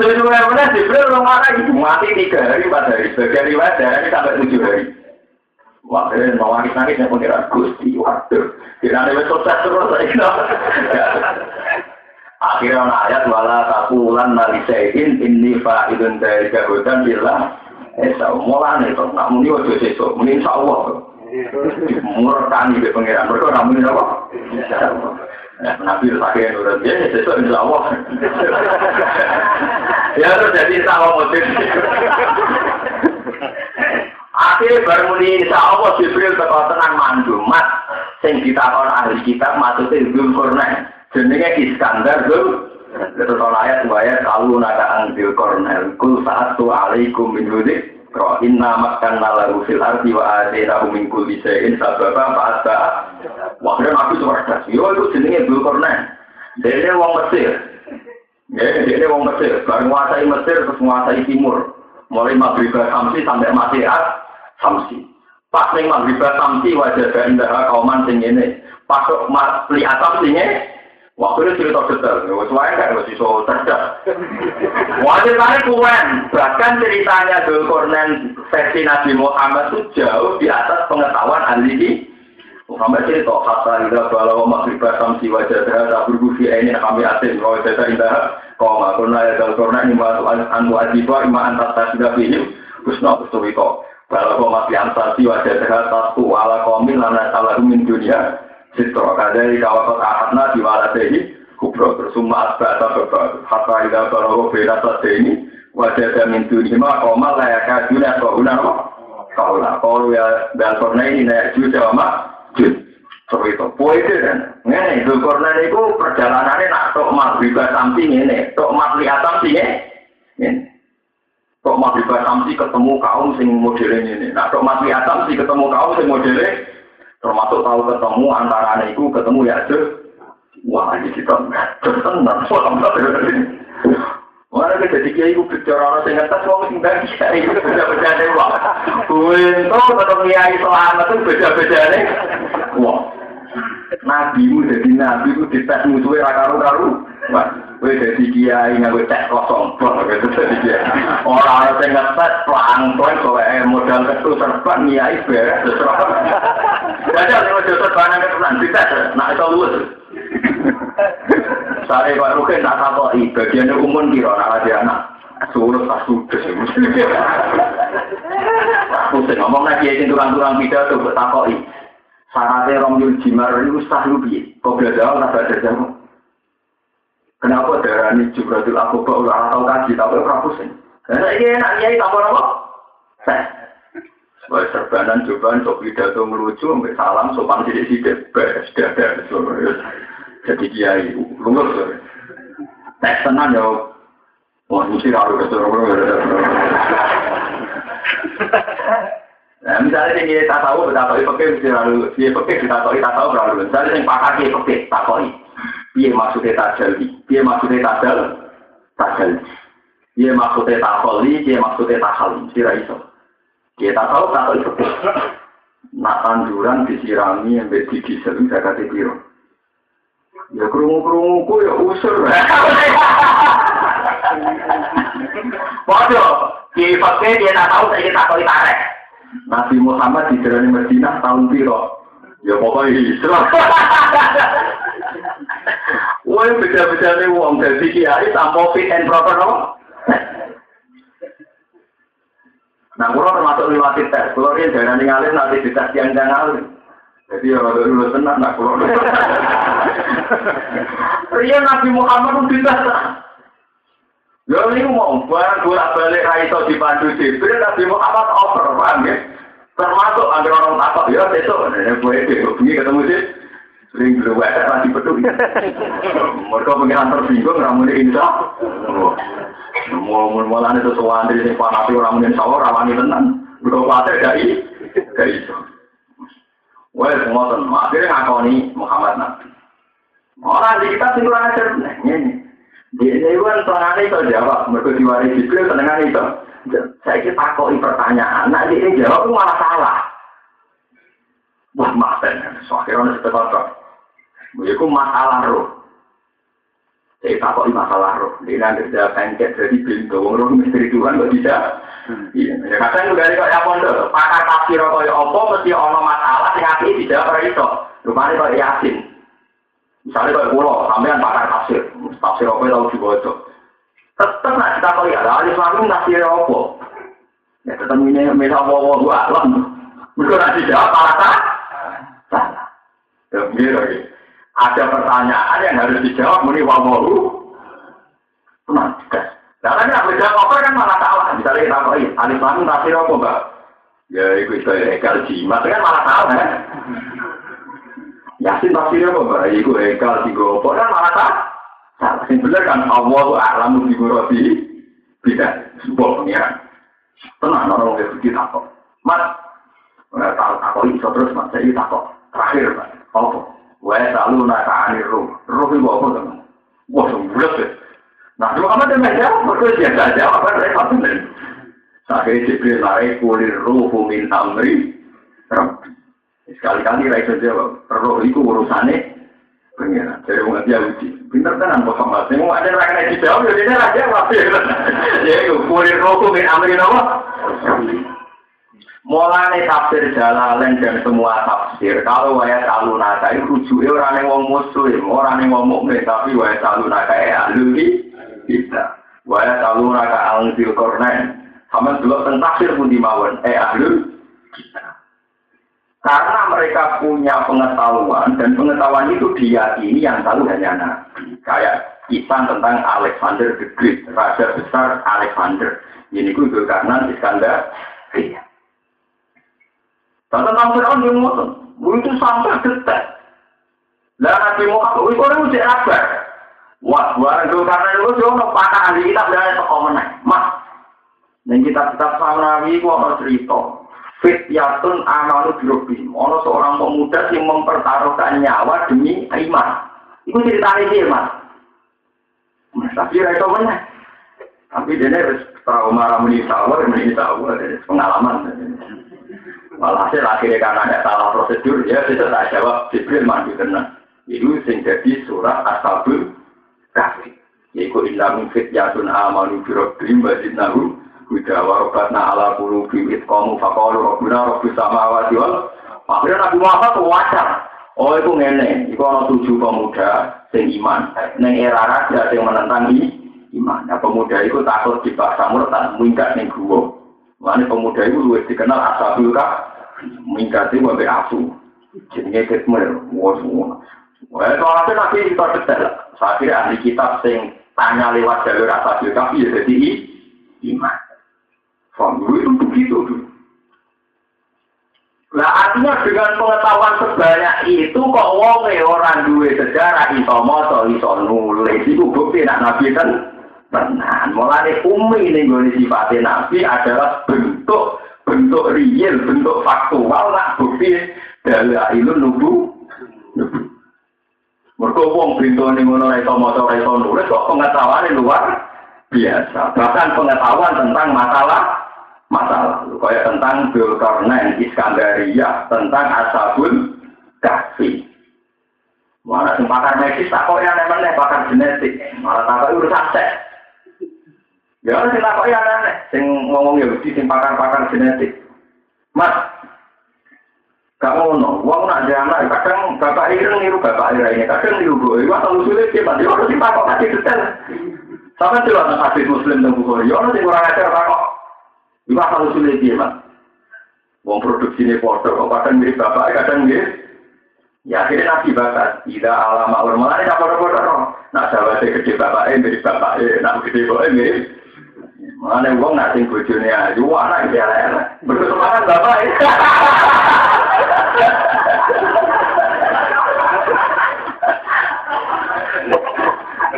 Sebenarnya mana Jibril orang mana itu mati tiga hari empat hari. Sebagian riwayat dari sampai tujuh hari. Wah, kalian mau nangis nangis yang pengiran Gusti, waduh. Kira ada sukses terus, saya Akhirnya ayat wala takulan malisain ini fa'idun dari jagodan bilang Esa mulan itu, nak muni ojo sesuk, muni insya Allah. Murkani di pengiran, mereka nak muni apa? Nabi pakai nurut sesuk insya Allah. Ya terus jadi Allah motif. Akhirnya baru muni insya Allah Jibril teko tenang mandu, mat. Sing ditakon ahli kitab maksudnya Zul Qurnain. Jenenge Iskandar tuh terus ayat ayat kalau naga angbil kornel kul saat tu alaikum min hudik Roh inna makan nalahu fil arti wa adena min kulli shay'in sababa fa'asa Wah, kira nabi suwardas. Yo, itu jenenge Dul Kornen. Dia wong Mesir. Ya, dia wong Mesir. Bareng menguasai Mesir, terus menguasai Timur. Mulai Maghrib Samsi sampai Masihat Samsi. Pas ning Maghrib Samsi wajah indah kauman sing ini. Pas lihat Samsi itu cerita detail, ya, semuanya kan harus iso cerdas. Wajib kali kuen, bahkan ceritanya Dzulkarnain versi Nabi Muhammad itu jauh di atas pengetahuan ahli Muhammad cerita kata ida kalau maghrib samsi wajah dah tak berbusi ini kami asin kalau saya indah. Kau pernah ya Dzulkarnain ima anu adiba ima ini kusno kusno kalau kau mati ansasi wajah dah satu ala komil lana salah min dunia Sitro kadari kawakot ahadna diwalasehi kubro tersumma asba atau bebal hatta ida barogo beda ini wajah damin dunima koma layak dunia kohuna kaula. Kalau ya balkorna ini naik juga sama jud so itu. Itu kan ini balkorna itu perjalanannya nak tok maghrib samping ini tok maghrib samping ini tok maghrib samping ketemu kaum sing modelnya ini nak tok maghrib samping ketemu kaum sing modelnya termasuk tahu ketemu antara itu ketemu ya tuh wah ini kita tenang Mana kita jadi kiai itu bicara orang ngetes wong sing bagi kiai itu beda-beda deh wah. Untuk tetap kiai selamat itu beda-beda deh. Wah. Nabi mu jadi nabi mu dites musuhnya rakaru-karu. Gue jadi kiai nggak gue cek kosong bang gitu jadi kiai. Orang orang yang ngetes pelan-pelan kalau modal itu serban kiai beres. Jadi ada modal serban yang ketulan itu lulus. Saya Pak Rukin tak tahu bagian umum anak ada anak. Suruh sudah sih. Pusing ngomong lagi yang turang-turang pidato buat takoi. Syaratnya jimar itu sah lu piye? Kok belajar tak jamu? Kenapa darah ini juga tuh aku kok udah tahu kaji tapi ora pusing. Karena ini enak kiai tambah apa? Sebagai serbanan cobaan sok pidato melucu, salam sopan sidik sidik, beres, dadah, jadi kiai lulus. Tes tenan ya, wah mesti harus kesuruh. Nah, misalnya ini tak tahu betapa pakai mesti lalu, pakai kita tahu kita tahu berlalu. Misalnya yang pakar dia pakai Dia maksudnya tajal, dia maksudnya tajal, tajal. Dia maksudnya takoli, dia maksudnya takali, sira iso. Dia <laughs> tak tahu, tak tahu itu. Nak tanduran disirami yang bedi diesel, saya kata biro. Ya kerungu-kerungu ku ya usur. Bodoh, di fakir dia tak tahu saya tak tahu tarik. Nabi Muhammad di Medina tahun biro. Ya pokoknya Islam. <laughs> Wah, beda-beda nih uang dari kiai tanpa fit and proper no. Nah, kalau termasuk lewat tes, dia jangan ninggalin nanti dites yang jangan Jadi ya kalau dulu tenang, nak kalau Ria Nabi Muhammad itu tidak Ya ini mau barang bolak balik raiso di pandu Jibril Nabi Muhammad over, paham ya? Termasuk agar orang takut, ya besok, ini gue itu, ketemu sih. Sering dulu wae lagi betul. Mereka pengiran tersinggung ramun insya. Mau mulane itu sewandi sing panati orang mungkin sawah rawani tenan. Mereka kuatir dari dari itu. Semua teman. Akhirnya ngakoni Muhammad Nabi. Orang di kita sih kurang ajar ini. Di ini kan tengahnya itu jawab. Mereka diwari Jibril tengah itu. Saya kita takoi pertanyaan. Nah, ini jawab itu malah salah. Wah, maafkan. So, akhirnya setelah Iku masalah roh. Saya takut masalah roh. Dia nanti kerja pencet jadi pintu. Wong roh misteri Tuhan kok bisa. Iya. Ya kadang juga kok ya pondok. Pakar tafsir kok ya apa mesti ono masalah sing api dijawab ora iso. Rupane kok yakin. Misalnya kok pulau, sampean pakar tafsir. Tafsir apa tau dibaca. Tetep nak kita kok ya alif lam tafsir apa. Ya tetep ini mesa apa wa alam. Mergo ora dijawab salah. Salah. Ya, gitu ada pertanyaan yang harus dijawab muni wawahu gas karena ini aku jawab apa kan malah salah. Misalnya kita tahu alif lam tafsir apa mbak? Ya itu itu ekal jimat. Kan malah salah kan? Yasin tafsir apa mbak? Itu ekal jigopo kan malah salah? Salah. Yang benar kan Allah itu alamu jigoroti tidak. Sebuah pengiran. Tenang orang yang begitu takut. Mas nggak tahu takut. Itu terus mas. Saya takut. Terakhir mas. Apa Wa selalu naka anir ruh. Ruh itu apa teman? Wah, sembulat ya. Nah, kalau kamu ada meja, mereka biasa jawab, apa mereka benar. Sampai Jibril lari kulir ruh min amri. Sekali-kali raisa jawab, ruh itu urusannya pengiran. Jadi dia uji. Pinter tenan sama. Saya mau ada rakyat dijawab, jadi dia rakyat pasti. Jadi kulir ruh min amri apa? Mulane tafsir Jalalain dan semua tafsir, kalau wayat alunaka itu rujuknya orang yang wong muslim, orang yang wong mukmin, tapi wayat alunaka ya ahli kita. Wayat alunaka alangzil kornen, sama dulu tentang tafsir pun dimawon, eh ahli kita. Karena mereka punya pengetahuan dan pengetahuan itu diyakini yang tahu hanya Nabi. Kayak kisah tentang Alexander the Great, raja besar Alexander. Ini juga karena Iskandar. Iya. Dan tentang Fir'aun yang ngotot, itu sampai detek. Lah Nabi Muhammad itu orang udah apa? Wah, barang itu karena itu jono pakar ahli kitab dan toko. Mas, dan kita kitab sama Nabi itu ada cerita. Fityatun amalu birobim. Ono seorang pemuda yang mempertaruhkan nyawa demi iman. Itu cerita ini, Mas. Mas, tapi itu meneh. Tapi dia harus trauma ramuni sawah, ramuni sawah, pengalaman. Malah hasil akhirnya karena ada salah prosedur, ya bisa tak jawab Jibril mandi kena. Itu sing jadi surat Ashabul Kahfi. Yaitu inna min fityatun amanu bi rabbihim wa zidnahum huda wa rabbatna ala qulubihim itqamu faqalu rabbuna rabbus samawati wal Akhirnya Nabi Muhammad wajar. Oh itu ngene, itu ada tujuh pemuda sing iman. Neng era raja yang menentang iman. Nah, pemuda itu takut dipaksa murtad, minggat ning gua. Mana pemuda itu luwes dikenal asabul kah, mingkati wabe asu. Jenenge kitmer, wah semua. Wah, soalnya nanti kita detail. Saya kira ahli kitab sing tanya lewat jalur asabul kah, ya jadi iman. Faham itu begitu dulu. Nah artinya dengan pengetahuan sebanyak itu kok wong orang duwe sejarah iso maca iso nulis itu bukti nak nabi kan tenan. Mulane umi ning gone sifate nabi adalah bentuk bentuk real, bentuk faktual nak bukti dalailun nubu. Mergo wong bintone ngono ora iso maca nulis kok pengetahuane luar biasa. Bahkan pengetahuan tentang masalah masalah. Kayak tentang Zulkarnain, Iskandaria, tentang Ashabul Kahfi. Mana pakar medis tak kok yang namanya pakar genetik. Malah tak urusan seks. Ya sing tak kok yang aneh. Sing ngomong ya sing pakar-pakar genetik. Mas, gak ngono. Wong nak anak kadang bapak ireng niru bapak ireng, kadang niru gue. Wah, kalau sulit mas. Orang sih takut kasih detail. Sama sih lah hadis muslim dan bukhari. Orang sih kurang ajar takut. Wah, kalau sulit sih, mas. Produksi ini foto, kadang mirip bapak, kadang mirip. Ya akhirnya nabi bakat, tidak alama orang malah ini apa apa Nah sahabatnya gede bapaknya mirip bapaknya, nak gede bapaknya mirip Mana uang nak sing bojone ayu, anak iki elek. Berkesempatan bapak.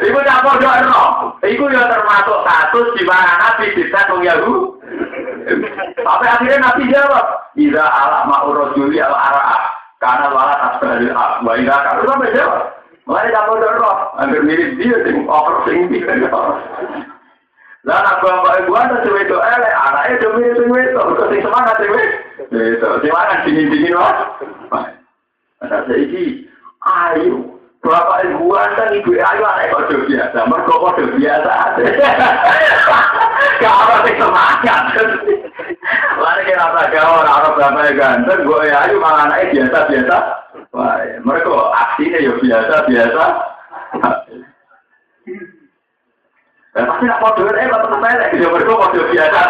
Iku campur doa no. Iku ya termasuk kasus di mana Nabi bisa mengyahu. Sampai akhirnya Nabi jawab, Ida ala ma'ur rojuli al ara'ah. Karena wala tasbahil ak. Wa ida karu sampai jawab. Mulai campur doa no. Hampir mirip dia, sing over sing Lah nak bapak ibu ada cewek itu elek, anaknya itu mirip cewek itu, terus sing semangat cewek. Itu, semangat dingin-dingin wah. Ada saya ini, ayo. Bapak ibu ada ibu ayo anak kode biasa, mereka kode biasa. <laughs> Apa sing semangat. <laughs> Lari kira rasa gaul, orang bapak ganteng, gue ayo malah anaknya biasa-biasa. Wah, mereka aksinya ya biasa-biasa. <laughs> Ya pasti nak kode eh tetap saya gitu mereka kode biasa.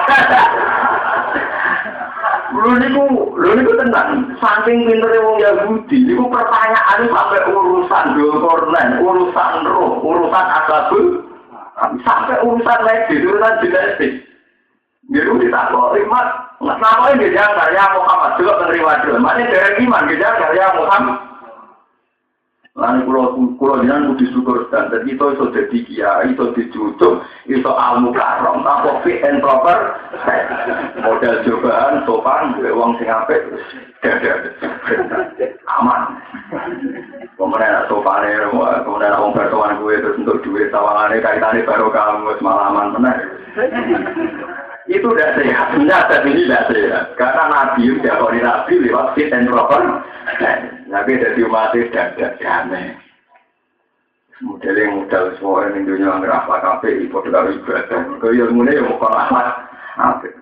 Lu niku, lu niku tenang. Saking pinternya wong Yahudi, pertanyaan sampai urusan Dulkornen, urusan roh, urusan asabul, sampai urusan medis, urusan genetik. Gitu ditakut, mas, kenapa ini dia ya Muhammad juga menerima dulu. Mana dari iman, dia ya Muhammad. Lalu kulo kulo jangan kudu syukur dan itu itu jadi itu dicucuk itu almu karom tanpa fit and proper. Model cobaan sopan uang sing <laughs> aman. Kemudian sopan kemudian uang bertuan gue terus untuk duit tawangannya kaitannya baru kamu semalaman benar itu tidak sehat, tidak ini tidak sehat. Karena Nabi kalau Nabi lewat fit and proper, Tapi dadi umate dadakane. Modele modal suara ning dunya ngrafa kabeh ipo dalu ibadah. Kaya ngene yo kok ora apa.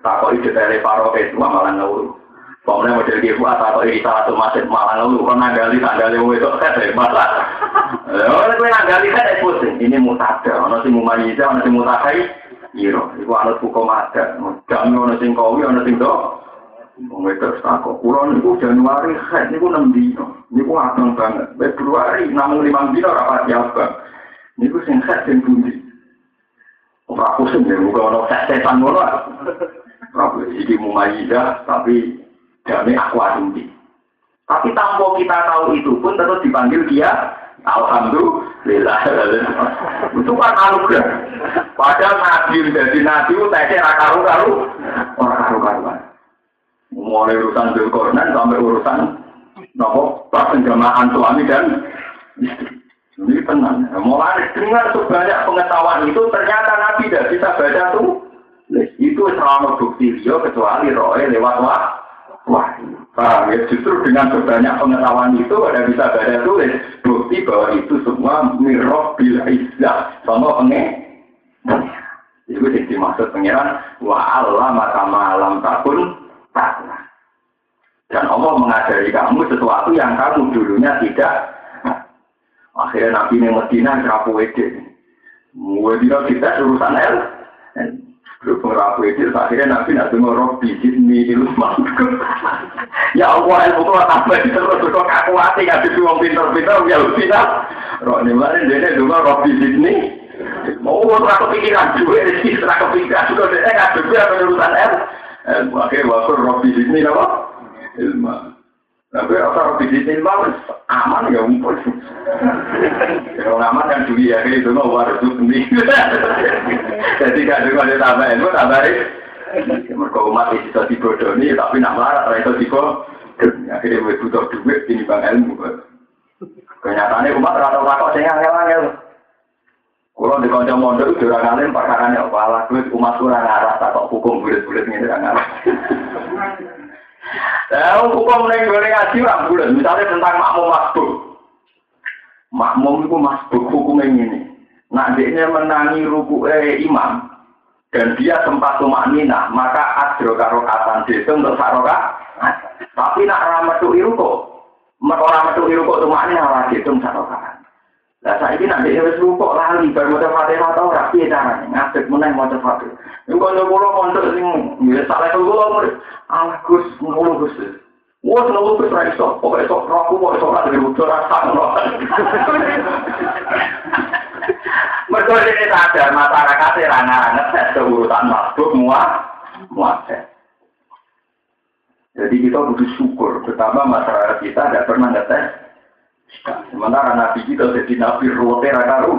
Tak kok iki dadi paro ke tua malah ngawur. Pokoknya model gue kuat atau ini salah satu masjid malah lu kan nanggali tanggali mau itu kan dari mana? Kalau gue nanggali kan itu sih ini mutada, orang sih mumani itu orang sih mutakai, iro, itu anut buku mada, jamnya orang sih kau, orang sih Wong wedok niku Januari haid niku 6 dino. Banget. Februari namung 5 dino. Niku sing sing pusing ya, ana setan tapi aku. Tapi tanpa kita tahu itu pun tetap dipanggil dia Alhamdulillah. Itu kan anugerah. Padahal nabi jadi nabi itu tesnya rakaru karu orang karu karuan. Mulai urusan Zulkarnain sampai urusan nopo penjamahan suami dan. Ini tenang. Mulai dengan sebanyak pengetahuan itu ternyata nabi tidak bisa baca tuh. Itu selama bukti dia kecuali roe lewat wah. Wah, paham ya? Justru dengan sebanyak pengetahuan itu ada bisa baca tulis bukti bahwa itu semua mirroh bila izzah sama penge. Itu yang dimaksud pengiran wa Allah maka takun taklah. Dan Allah mengajari kamu sesuatu yang kamu dulunya tidak. Akhirnya Nabi Medina kerapu wede. Medina kita urusan el. Berhubung rabu itu, akhirnya Nabi nak dengar roh bijit ini ilmu Ya Allah, ilmu kau tambah terus kok kaku hati, nggak bisa uang pinter-pinter, ya pinter. Roh ini mana dia dengar roh bijit ini. Mau ora kepikiran duwe rezeki ora kepikiran juga dia nggak juga urusan el. Akhirnya waktu roh bijit ini apa? Ilmu. Tapi rasa di sini mau aman ya umpul. Kalau aman kan juga ya itu mau harus sendiri. Jadi gak ada tambah ilmu tambah Mereka umat itu bisa dibodoni tapi nak marah itu tiba. Akhirnya butuh duit ini bang ilmu. Kenyataannya umat rata-rata saya angel-angel. Kalau di konco mondok itu orang alim ini apa lah gue umat kurang arah tak hukum bulat-bulat ini orang arah. <laughs> Nah, hukum nih gue ngaji orang bulat. Misalnya tentang makmum masbuk. Makmum itu masbuk hukum ini. Nah, dia menangi ruku eh, imam dan dia sempat tumak nina, maka adro karokatan itu untuk saroka. Tapi nak ramatu iruko, orang metu iruko tumak nina lagi itu saroka. Lah saiki nek dhewe wis rukuk lali bar maca Fatihah ta ora piye carane ngadeg meneh maca Fatihah. Iku kanca kula mondok sing ya sak level kula murid. Ala Gus ngono Gus. Wes ngono Gus ra iso, pokoke sok roku kok iso ora dirujuk ora sakno. Mergo ini sadar masyarakat ora ngetes urusan mabuk muat muat. Jadi kita butuh syukur, betapa masyarakat kita tidak pernah ngetes Sementara Nabi kita jadi Nabi rote rakaru.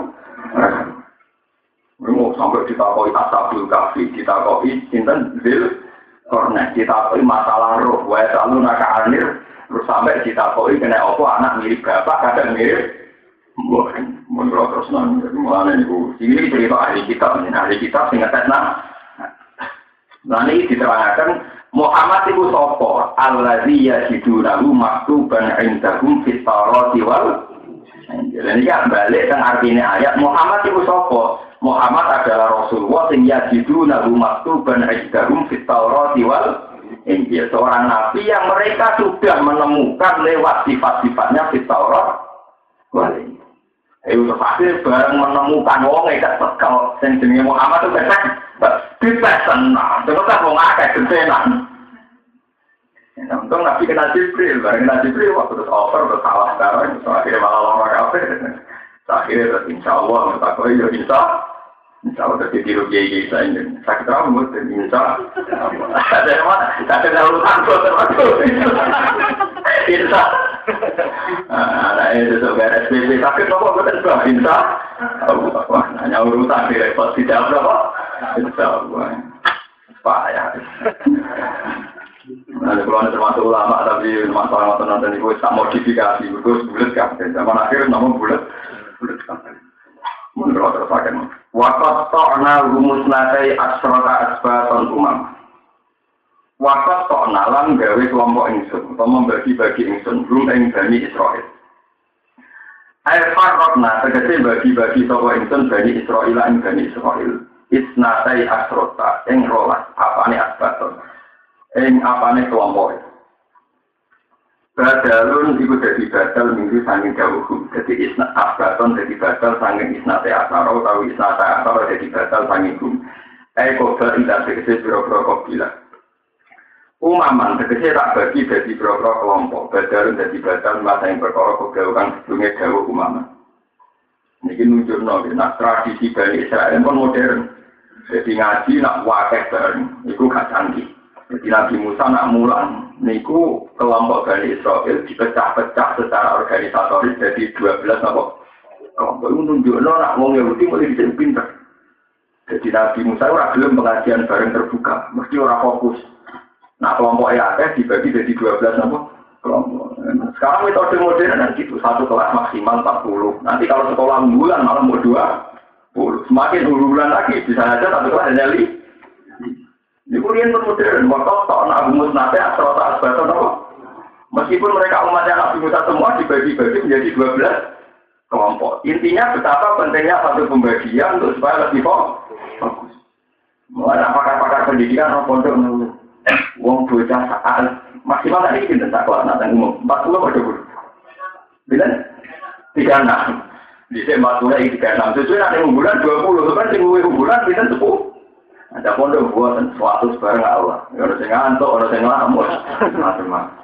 Mau sampai ditakoi asabul kafi, ditakoi cinten zil, kornet, ditakoi masalah roh, wae selalu naka anir, terus sampai ditakoi kena opo anak mirip bapak, kadang mirip. Menurut terus nanti, mulanya itu, ini cerita ahli kitab, ahli kitab, sehingga tes nah. Nah ini diterangkan Muhammad itu sopo alladzi yajidunahu maktuban indahum fit tawrati wal Jadi kan balik kan artinya ayat. Muhammad itu sopo Muhammad adalah Rasulullah yang yajidunahu maktuban indahum fit tawrati wal Injil. Seorang nabi yang mereka sudah menemukan lewat sifat-sifatnya fit Taurat wal Injil. Itu pasti bareng menemukan wong ikat tekal sing jenenge Muhammad itu pesek dipes tenang. Terus tak wong akeh gentenan. Nah, untung Nabi kena Jibril, bareng kena Jibril, waktu terus over, terus salah sekarang, terus akhirnya malah lama kafe. Akhirnya terus insya Allah, menurut aku ya insya Insya Allah terus ditiru kiai kiai saya ini. Sakit rambut, insya Ada yang mana? Ada yang urusan tuh termasuk. Insya Nah, itu sebagai SPP sakit apa betul bah insya Allah. Hanya urusan di repot tidak berapa. Insya Allah. Payah. Nah, kalau ada termasuk ulama tapi masalah masalah nanti itu tak modifikasi, itu bulat kan. Zaman akhir namun bulat, bulat kan. Menurut terpakai. Wakat to'na rumus nakai asrota asbaton umam. Wakat to'na lan gawe kelompok ingsun, atau membagi-bagi ingsun, belum ing Bani Israel. Air farrotna, tegesi bagi-bagi sopo ingsun Bani Israel ing Bani Israel. Isnatai asrota, ing rolas, apa ini asbaton ing apane kelompok Badalun iku dadi badal minggu sanging dawuhum. Dadi isna asbaton dadi badal sanging isnate asaro tau isnate asaro dadi badal sanging hum. Eh kobal indah tegese biro-biro kobila. Umaman tegese tak bagi dadi biro-biro kelompok. Badalun dadi badal masa yang perkara kobal kang sebelumnya dawuh umaman. Niki nunjuk nabi, nah tradisi Bani Israel pun modern. Jadi ngaji nak wakil bareng, itu gak canggih. Jadi Nabi Musa nak mulang, niku kelompok Bani Israel dipecah-pecah secara organisatoris jadi 12 apa? Kelompok itu nunjukno nak wong Yahudi mulai bisa pinter. Jadi Nabi Musa ora gelem pengajian bareng terbuka, mesti ora fokus. Nah kelompok ya dibagi jadi 12 apa? Kelompok. Sekarang metode modern kan gitu, satu kelas maksimal 40. Nanti kalau sekolah bulan malah mau dua Semakin bulan lagi, bisa aja satu kelas hanya ini kuliah modern, waktu Nabi Musa nanti asal tak asbatan apa? Meskipun mereka umatnya Nabi Musa semua dibagi-bagi menjadi 12 kelompok. Intinya betapa pentingnya satu pembagian untuk supaya lebih fokus. Mulai pakar-pakar pendidikan orang pondok nunggu. Wong bocah saat maksimal tadi kita tak kelas nanti umum. Empat puluh pada bulu. Bila tiga enam. Di sini empat puluh tiga enam. Sesuai nanti bulan dua puluh. Tinggal bulan kita sepuluh. Ada pondok buatan suatu sebarang Allah. Ya, orang sing ngantuk, orang sing ngelamun, macam-macam.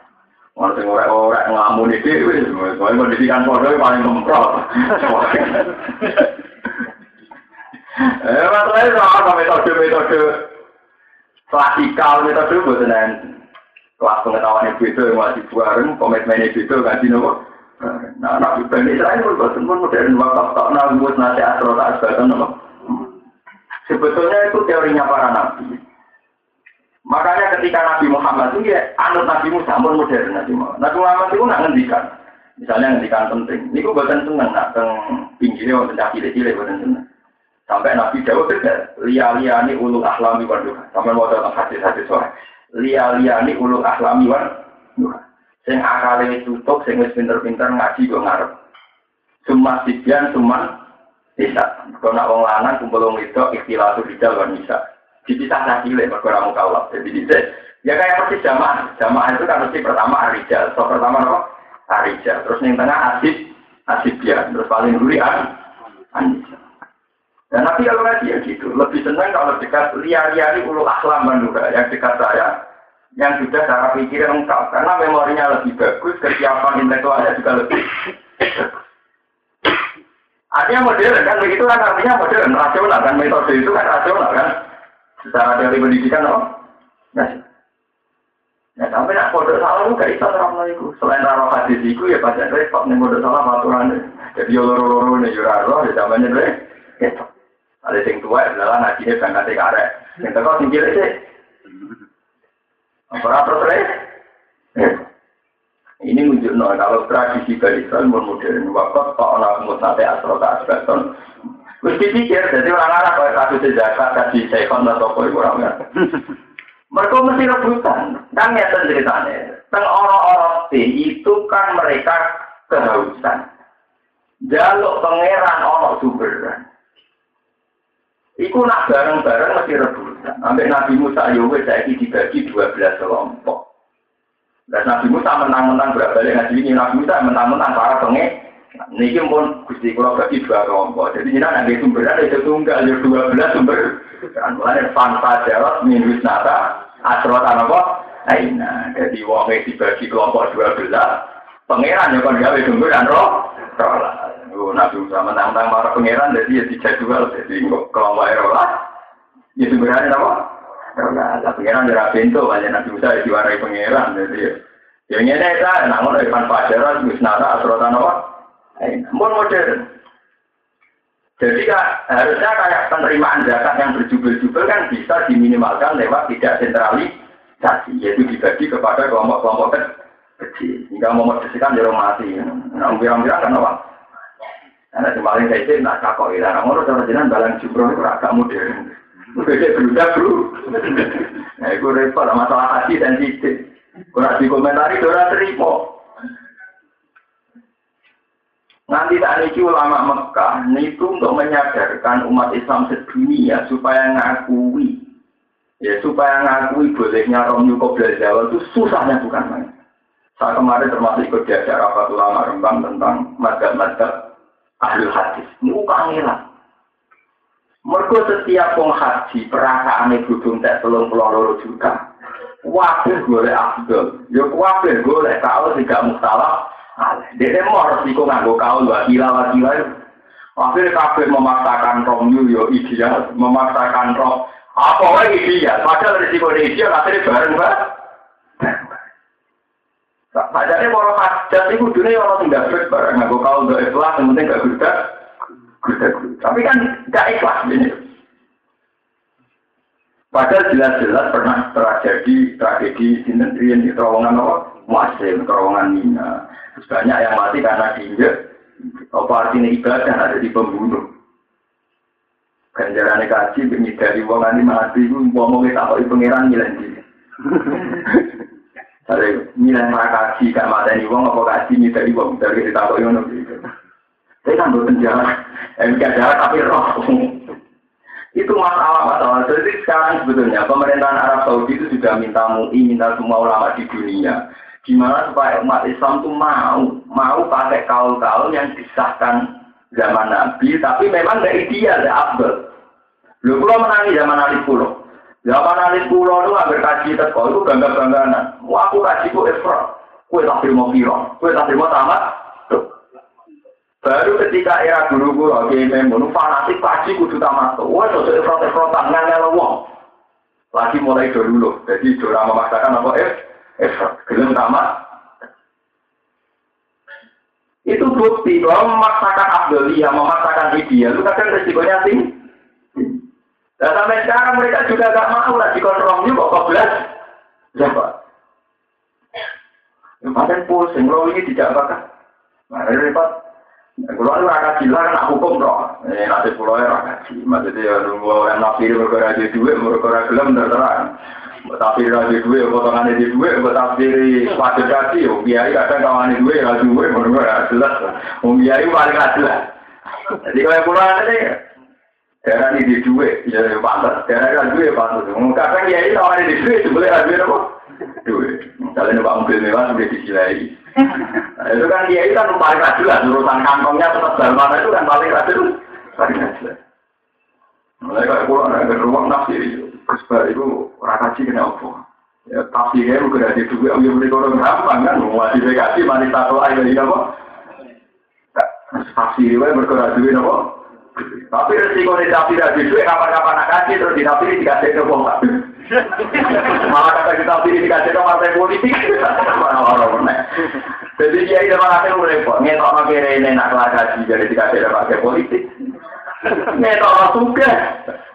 Orang sing orek-orek ngelamun itu, soalnya pendidikan pondok paling memprot. Eh, masalahnya sama metode-metode klasikal, metode buatan kelas pengetahuan itu itu yang masih bareng, komitmen itu itu kan sih nopo. Nah, nabi Bani Israel pun buatan modern wakaf tak nabut nasi asro tak asbatan nopo. Sebetulnya itu teorinya para nabi. Makanya ketika Nabi Muhammad itu ya anut Nabi Musa pun modern Nabi Muhammad. Nabi Muhammad itu nak ngendikan. Misalnya ngendikan penting. Ini gue buatan seneng nak teng pinggirnya buatan caki cilik buatan seneng. Sampai Nabi Dawud benar, lia-liani ulul ahlami wan duha. Sampai mau datang hadis-hadis soal. Lia-liani ulul ahlami wan duha. Sing tutup, wis pinter-pinter ngaji go ngarep. Cuma sibian, cuma bisa. Kalau nak wong lanang kumpul wong ikhtilah tuh rijal wan bisa. Dipisah lagi lek mergo ora mukallaf. Jadi bisa. Ya kayak persis jamaah. Jamaah itu kan mesti pertama arijal. So pertama apa? Arijal. Terus yang tengah asib, asib ya. Terus paling dulu an. Dan Nabi kalau ngaji ya gitu, lebih senang kalau dekat liar-liari ulu akhlam manura yang dekat saya, yang sudah cara pikir lengkap, karena memorinya lebih bagus, kesiapan intelektualnya juga lebih Artinya modern kan begitu kan artinya modern, rasional kan metode itu kan rasional kan, secara teori pendidikan oh, nah, Ya tapi nak kode salah lu gak bisa itu. Selain raro hadis itu ya baca repot nih kode salah aturan Jadi loro-loro nih juraro ya zamannya deh. Gitu. Ada yang tua adalah ngajinya berangkat ke karek. Yang teko sing cilik sih. Apa terus re? Ini menunjukkan kalau tradisi Bali Israel modern, waktu Pak Ona Mutate Asrota Asbeton, Terus dipikir, jadi orang Arab kalau kasus zakat, kasih sekon atau itu orang Mereka mesti rebutan, kan ya ceritanya. Teng orang-orang itu kan mereka kehausan. Jaluk pangeran orang sumberan. Iku nak bareng-bareng mesti rebutan. Sampai Nabi Musa Yowe ya saya dibagi 12 kelompok. Dan Nabi Musa menang-menang berapa kali ngaji ini Nabi Musa menang-menang para penge. Niki pun gusti kalau bagi dua kelompok. Jadi ini ada sumberan itu tunggal ada dua belas sumber. Kan mulai fanta jawab minus nata asrot apa? Aina. Jadi wong dibagi kelompok dua belas. Pangeran yang kon gawe sumber dan roh. Roh Oh, Nabi Musa menang-menang para pangeran, jadi ya dijadwal, jadi kelompok Erolah. Ya sebenarnya apa? Erolah, lah pangeran dari pintu, banyak Nabi Musa ya diwarai pangeran, jadi ya. Ya ini ya, namun Ivan Fajaran, Wisnata, Asrotan? Namun modern. Jadi harusnya kayak penerimaan zakat yang berjubel-jubel kan bisa diminimalkan lewat tidak sentralisasi, yaitu dibagi kepada kelompok-kelompok kecil. Hingga memodifikasikan jero mati. Nah, bilang-bilang kan apa? Karena kemarin saya itu nak kakok ilah, ngono cara jenengan balang jumroh itu agak modern. Beda berudah bro. Nah itu repot, masalah hati sensitif. Kurang dikomentari, orang terima. Nanti tak ini ulama Mekah itu untuk menyadarkan umat Islam sedunia supaya ngakui ya supaya ngakui bolehnya Romyu Kobra Jawa itu susahnya bukan main. Saya kemarin termasuk ikut diajar rapat ulama Rembang tentang madhab-madhab ahli hadis. Ini kangelan. Mereka setiap wong haji perasaan ibu tak telung pulau loro juta. Boleh abdul. Ya wabih boleh kau tidak mustalah. Dia mau resiko nganggo kau dua kila wakila. Wabih kabeh memaksakan romyu yo ideal, memaksakan rom. Apa lagi ideal? Padahal risiko ideal akhirnya bareng banget. Padahal para hajat itu dunia orang tidak fit barang nggak kau udah ikhlas, yang penting gak gudeg. Tapi kan tidak ikhlas ini. Padahal jelas-jelas pernah terjadi tragedi di negeri di terowongan apa? Muasim, terowongan Mina. Banyak yang mati karena diinjek. Apa artinya ibadah ada di pembunuh. Ganjaran kaji, dari wong ini mati, mau kita pangeran ngilang Ada nilai kaji gak mata ini wong apa kaji dari wong dari kita ngono gitu. Saya kan bukan jalan, eh gak jalan tapi roh. itu masalah-masalah. Jadi sekarang sebetulnya pemerintahan Arab Saudi itu sudah minta MUI, minta semua ulama di dunia. Gimana supaya umat Islam itu mau, mau pakai kaul-kaul yang disahkan zaman Nabi, tapi memang gak ideal, gak abdul. Lu pulau menangi zaman Ali Pulau. Zaman alis pulau itu hampir kaji teko itu bangga-bangganan. Wah aku kaji ku Isra. Kue tak terima piro. Kue tak terima tamat. Baru ketika era guru-guru oke memang fanatik kaji kudu tamat. Wah sosok Isra Isra tangan wong. Lagi mulai dulu. Jadi dora memaksakan apa eh Isra. Gelem tamat. Itu bukti bahwa memaksakan Abduliyah, memaksakan ideal, itu kadang resikonya tinggi. Dan sampai sekarang mereka juga gak mau lagi kontrol juga kok belas. Siapa? Yang pusing, lo ini tidak bakal. Nah, repot. Kalau itu rakyat gila kan aku hukum roh. Ini nanti pulau ya rakyat gila. Maksudnya ya nunggu orang nafsir berkora di duit, berkora gelem terserah. Tapi raja duit, potongan di duit, tapi pada kaki, biaya kadang kawan duit, raja duit, berkora jelas. Biaya paling jelas. Jadi kalau pulau ini, daerah ini di duit, ya pantas. Daerah kan duit pantas. Kadang kiai kawan di duit, sebenarnya raja apa? Duit. Misalnya numpak mobil mewah sudah disilai. Nah, itu kan dia itu kan paling jelas urusan kantongnya tetap dalam itu kan paling jelas paling jelas. Mulai kayak pulau ada ruang nafsi itu, itu rakaji kena apa? Ya tafsirnya bukan juga, yang beli orang gampang kan, modifikasi mandi satu air dari apa? Tafsirnya bergerak duit apa? Tapi resiko di tafsir duit kapan-kapan nak kasih terus di tafsir dikasih ke bongkar. <laughs> Malah kata kita pilih dikasih ke partai politik. <laughs> Jadi dia itu malah itu repot. Ngetok no kira ini nak kelakaji jadi dikasih ke partai politik. <laughs> Ngetok no suka.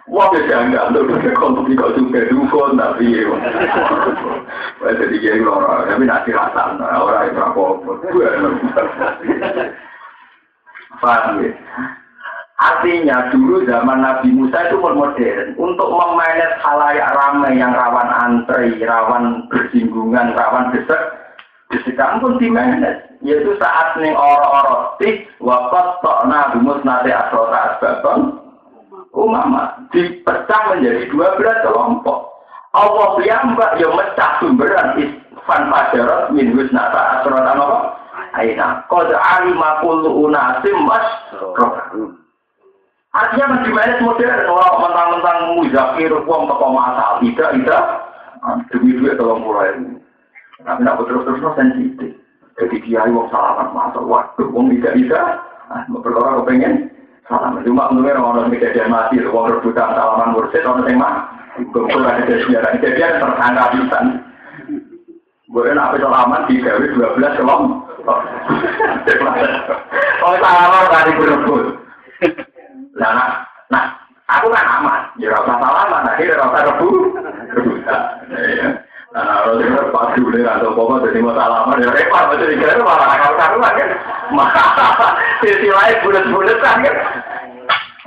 Wah bisa enggak tuh untuk tidak suka dukun tapi. Jadi dia itu orang tapi nak dirasa orang itu apa? Paham ya? Artinya dulu zaman Nabi Musa itu modern untuk memanage halayak ramai yang rawan antri, rawan bersinggungan, rawan desak, desekan pun dimanage. Yaitu saat nih orang-orang tik wakat tokna bumus nate asrota asbaton umama dipecah menjadi dua belas kelompok. Allah piyambak yang mecah sumberan isfan pajarot min husnata asrota apa? Aina. Kode alimakulu unasim mas Artinya kan di mana modern, orang mentang-mentang muzakir, uang toko masal, tidak, tidak. Demi duit tolong mulai. Tapi nak terus-terus sensitif. Jadi dia uang salaman masuk, waduh, uang tidak bisa. Ah, perkara kepengen salaman. Cuma menurut orang kejadian mati, uang rebutan salaman mursid, orang mah. Kumpul ada kejadian, kejadian tersangka bisa. Boleh nak salaman di gawe 12 kelompok. <laughs> Oh, salaman tadi berebut. Nah, nah, nah, aku kan aman. Ya rasa salaman, akhirnya rasa rebu. Nah, kalau dia pas dulu atau apa jadi salaman ya repot, jadi kira malah akal karuan kan. Maka <laughs> sisi lain bulat-bulat kan.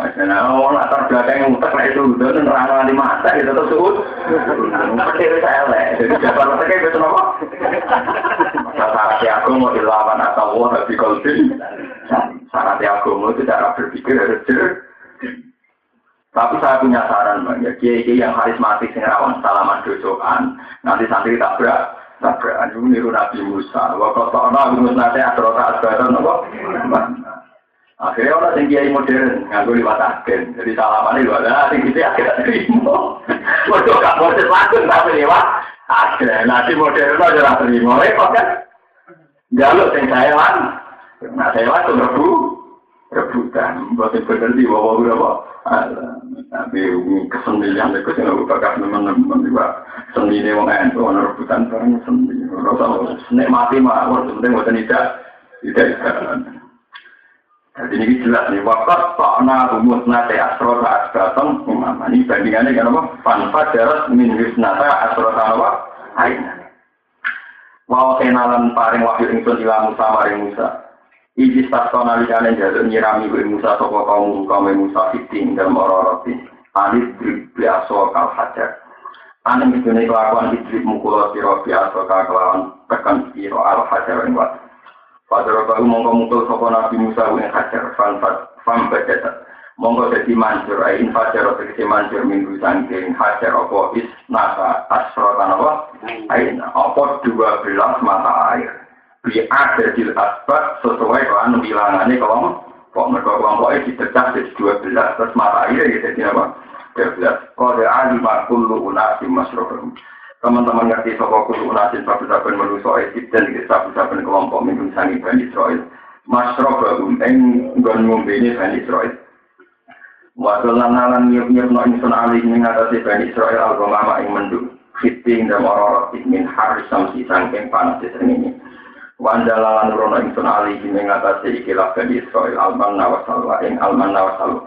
Nah, orang latar belakang yang utak itu udah nerang di mata gitu terus suut. Kecil saya lah. Jadi jawaban mereka itu apa? Syarat aku mau dilawan atau wah di kolbin. Syarat aku mau itu cara berpikir harus tapi saya punya saran, Bang. Ya, kiai yang karismatik, sing rawan salaman dosokan, nanti santri tabrak, tabrak, itu niru Nabi Musa. Waktu ada, Nabi Musa nanti asrota asbatan, apa? Akhirnya orang yang kiai modern, nganggo liwat agen. Jadi salaman itu ada, yang gitu akhirnya terima. Gak modern langsung, tapi lewat agen. Nanti modern adalah terima, repot kan? Jaluk yang saya nah saya lan, rebu, rebutan. Buat bener di bawah berapa? Tapi kesenian itu yang aku bakal teman-teman juga seni ini wong itu orang rebutan barang seni. Rasa seni mati mah, orang penting buat tidak tidak Jadi ini jelas nih, wakat takna rumus nate asrota asbatam umama. Ini bandingannya kan apa? Fanfa darat min wisnata asrota apa? Aina. Mau kenalan paring wahyu ingsun ila Musa maring Musa. Iki sastra nalikane jaluk nyirami kuwi Musa saka kaum kaum Musa fitin dalam ora-ora Alif biasa kal hajar. Ane mitune kelakuan idrib mukul sira biasa kal kelawan tekan sira al hajar ing wat. Padahal baru mongko mukul sapa Nabi Musa ing hajar fan fam bajata. Monggo dadi mancur ai fajar tegese mancur minggu saking hajar apa? Is nasa asra tanapa aina apa? 12 mata air. Bi ada di asbab sesuai dengan bilangannya kelompok. Mereka kelompoknya dipecah jadi dua belas terus mata air ya jadi apa dua belas. Kode alima kullu unasi masrohum. Teman-teman ngerti sopo kullu unasin sabu-saben menuso dan di sabu-saben kelompok minum sangi Bani Israel masrohum eng gon ngombe ini Bani Israel Wadul lanalan nyup-nyup no insun alih mengatasi Bani Israel al-gomama ing mendung fitting dan orang-orang min haris samsi sangking panas ini Wandalalan rono ingsun ali ini ngatasi ikilah Bani Israel alman nawasalwa ing alman nawasalwa.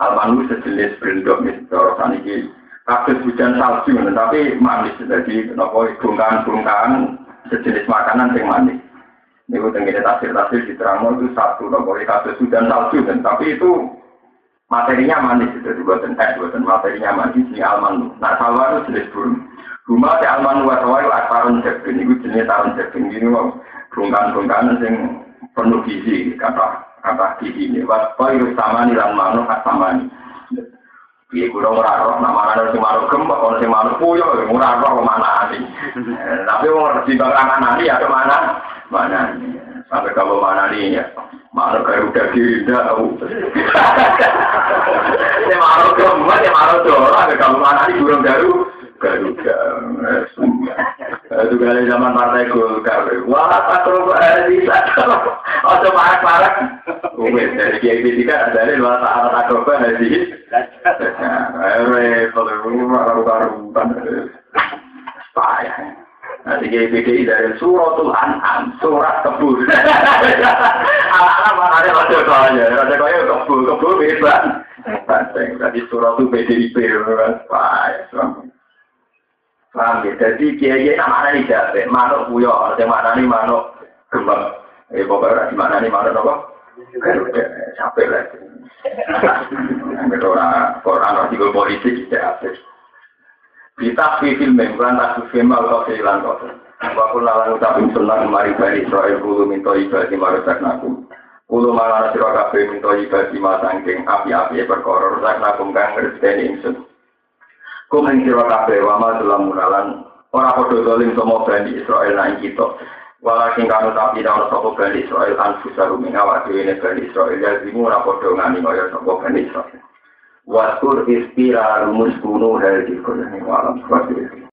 Alman itu sejenis berendok misalnya saniki kasus hujan salju tapi manis jadi nopo bungkahan-bungkahan sejenis makanan yang manis. Ini gue tenggine tafsir-tafsir di terang itu satu, pokoknya kasus dan salju, tapi itu materinya manis itu buatan es, buatan materinya manis ini almanu. Nah sawa itu jenis burung. Rumah si almanu wa sawa itu akarun jebin, itu jenis tarun jebin ini mau bungkan-bungkan yang penuh gizi kata kata gizi ini. Waspa itu sama nih lan manu nih. Iya, gue ora roh, nama ana sing manuk gembok, ana sing manuk roh mana nih. <laughs> Tapi wong ngerti bakal mana nih, ada mana? Mana? Sampai kalau mana nih ya? Mana kayak udah tidak tahu. Ini malu gembok, ya malu dorong, kalau mana nih burung garu, garuda. Itu kali zaman partai Golkar. Wah, tak terlalu bisa. Ojo marah-marah. Umum dari Kiai Bidika dari luar tak ada coba dari. Repot, karu-karuan. Payah. Nanti Kiai BDI dari suratul an'am, surat kebun. <laughs> Anak-anak mana ada raja kaya, raja kaya kebun, kebun bebas. Jadi suratul PDIP, payah. Paham ya? Jadi kiai nama ini jabe, manuk buyo, yang mana nih manuk kembang. Eh pokoknya di mana nih manuk apa? Capek lah. <laughs> Yang orang orang artikel politik tidak habis. Kita film bukan tak film atau film atau Waktu lalang ucapin sunnah kemari bani Israel bulu minta ibadah marusak naku. Kulo malah sira kabeh minta ibadah masangking api-api perkara rusak nakum kang ngerteni ingsun. Kumen sira kabeh wa ma dalam munalan ora padha dolim sama Bani Israel nang kita. Walakin kanu tapi ora sapa Bani Israel anfusa ruming awak dhewe ne Bani Israel ya zimu ora padha ngani kaya sapa Bani Israel. Waskur ispira rumus kuno hal di kono alam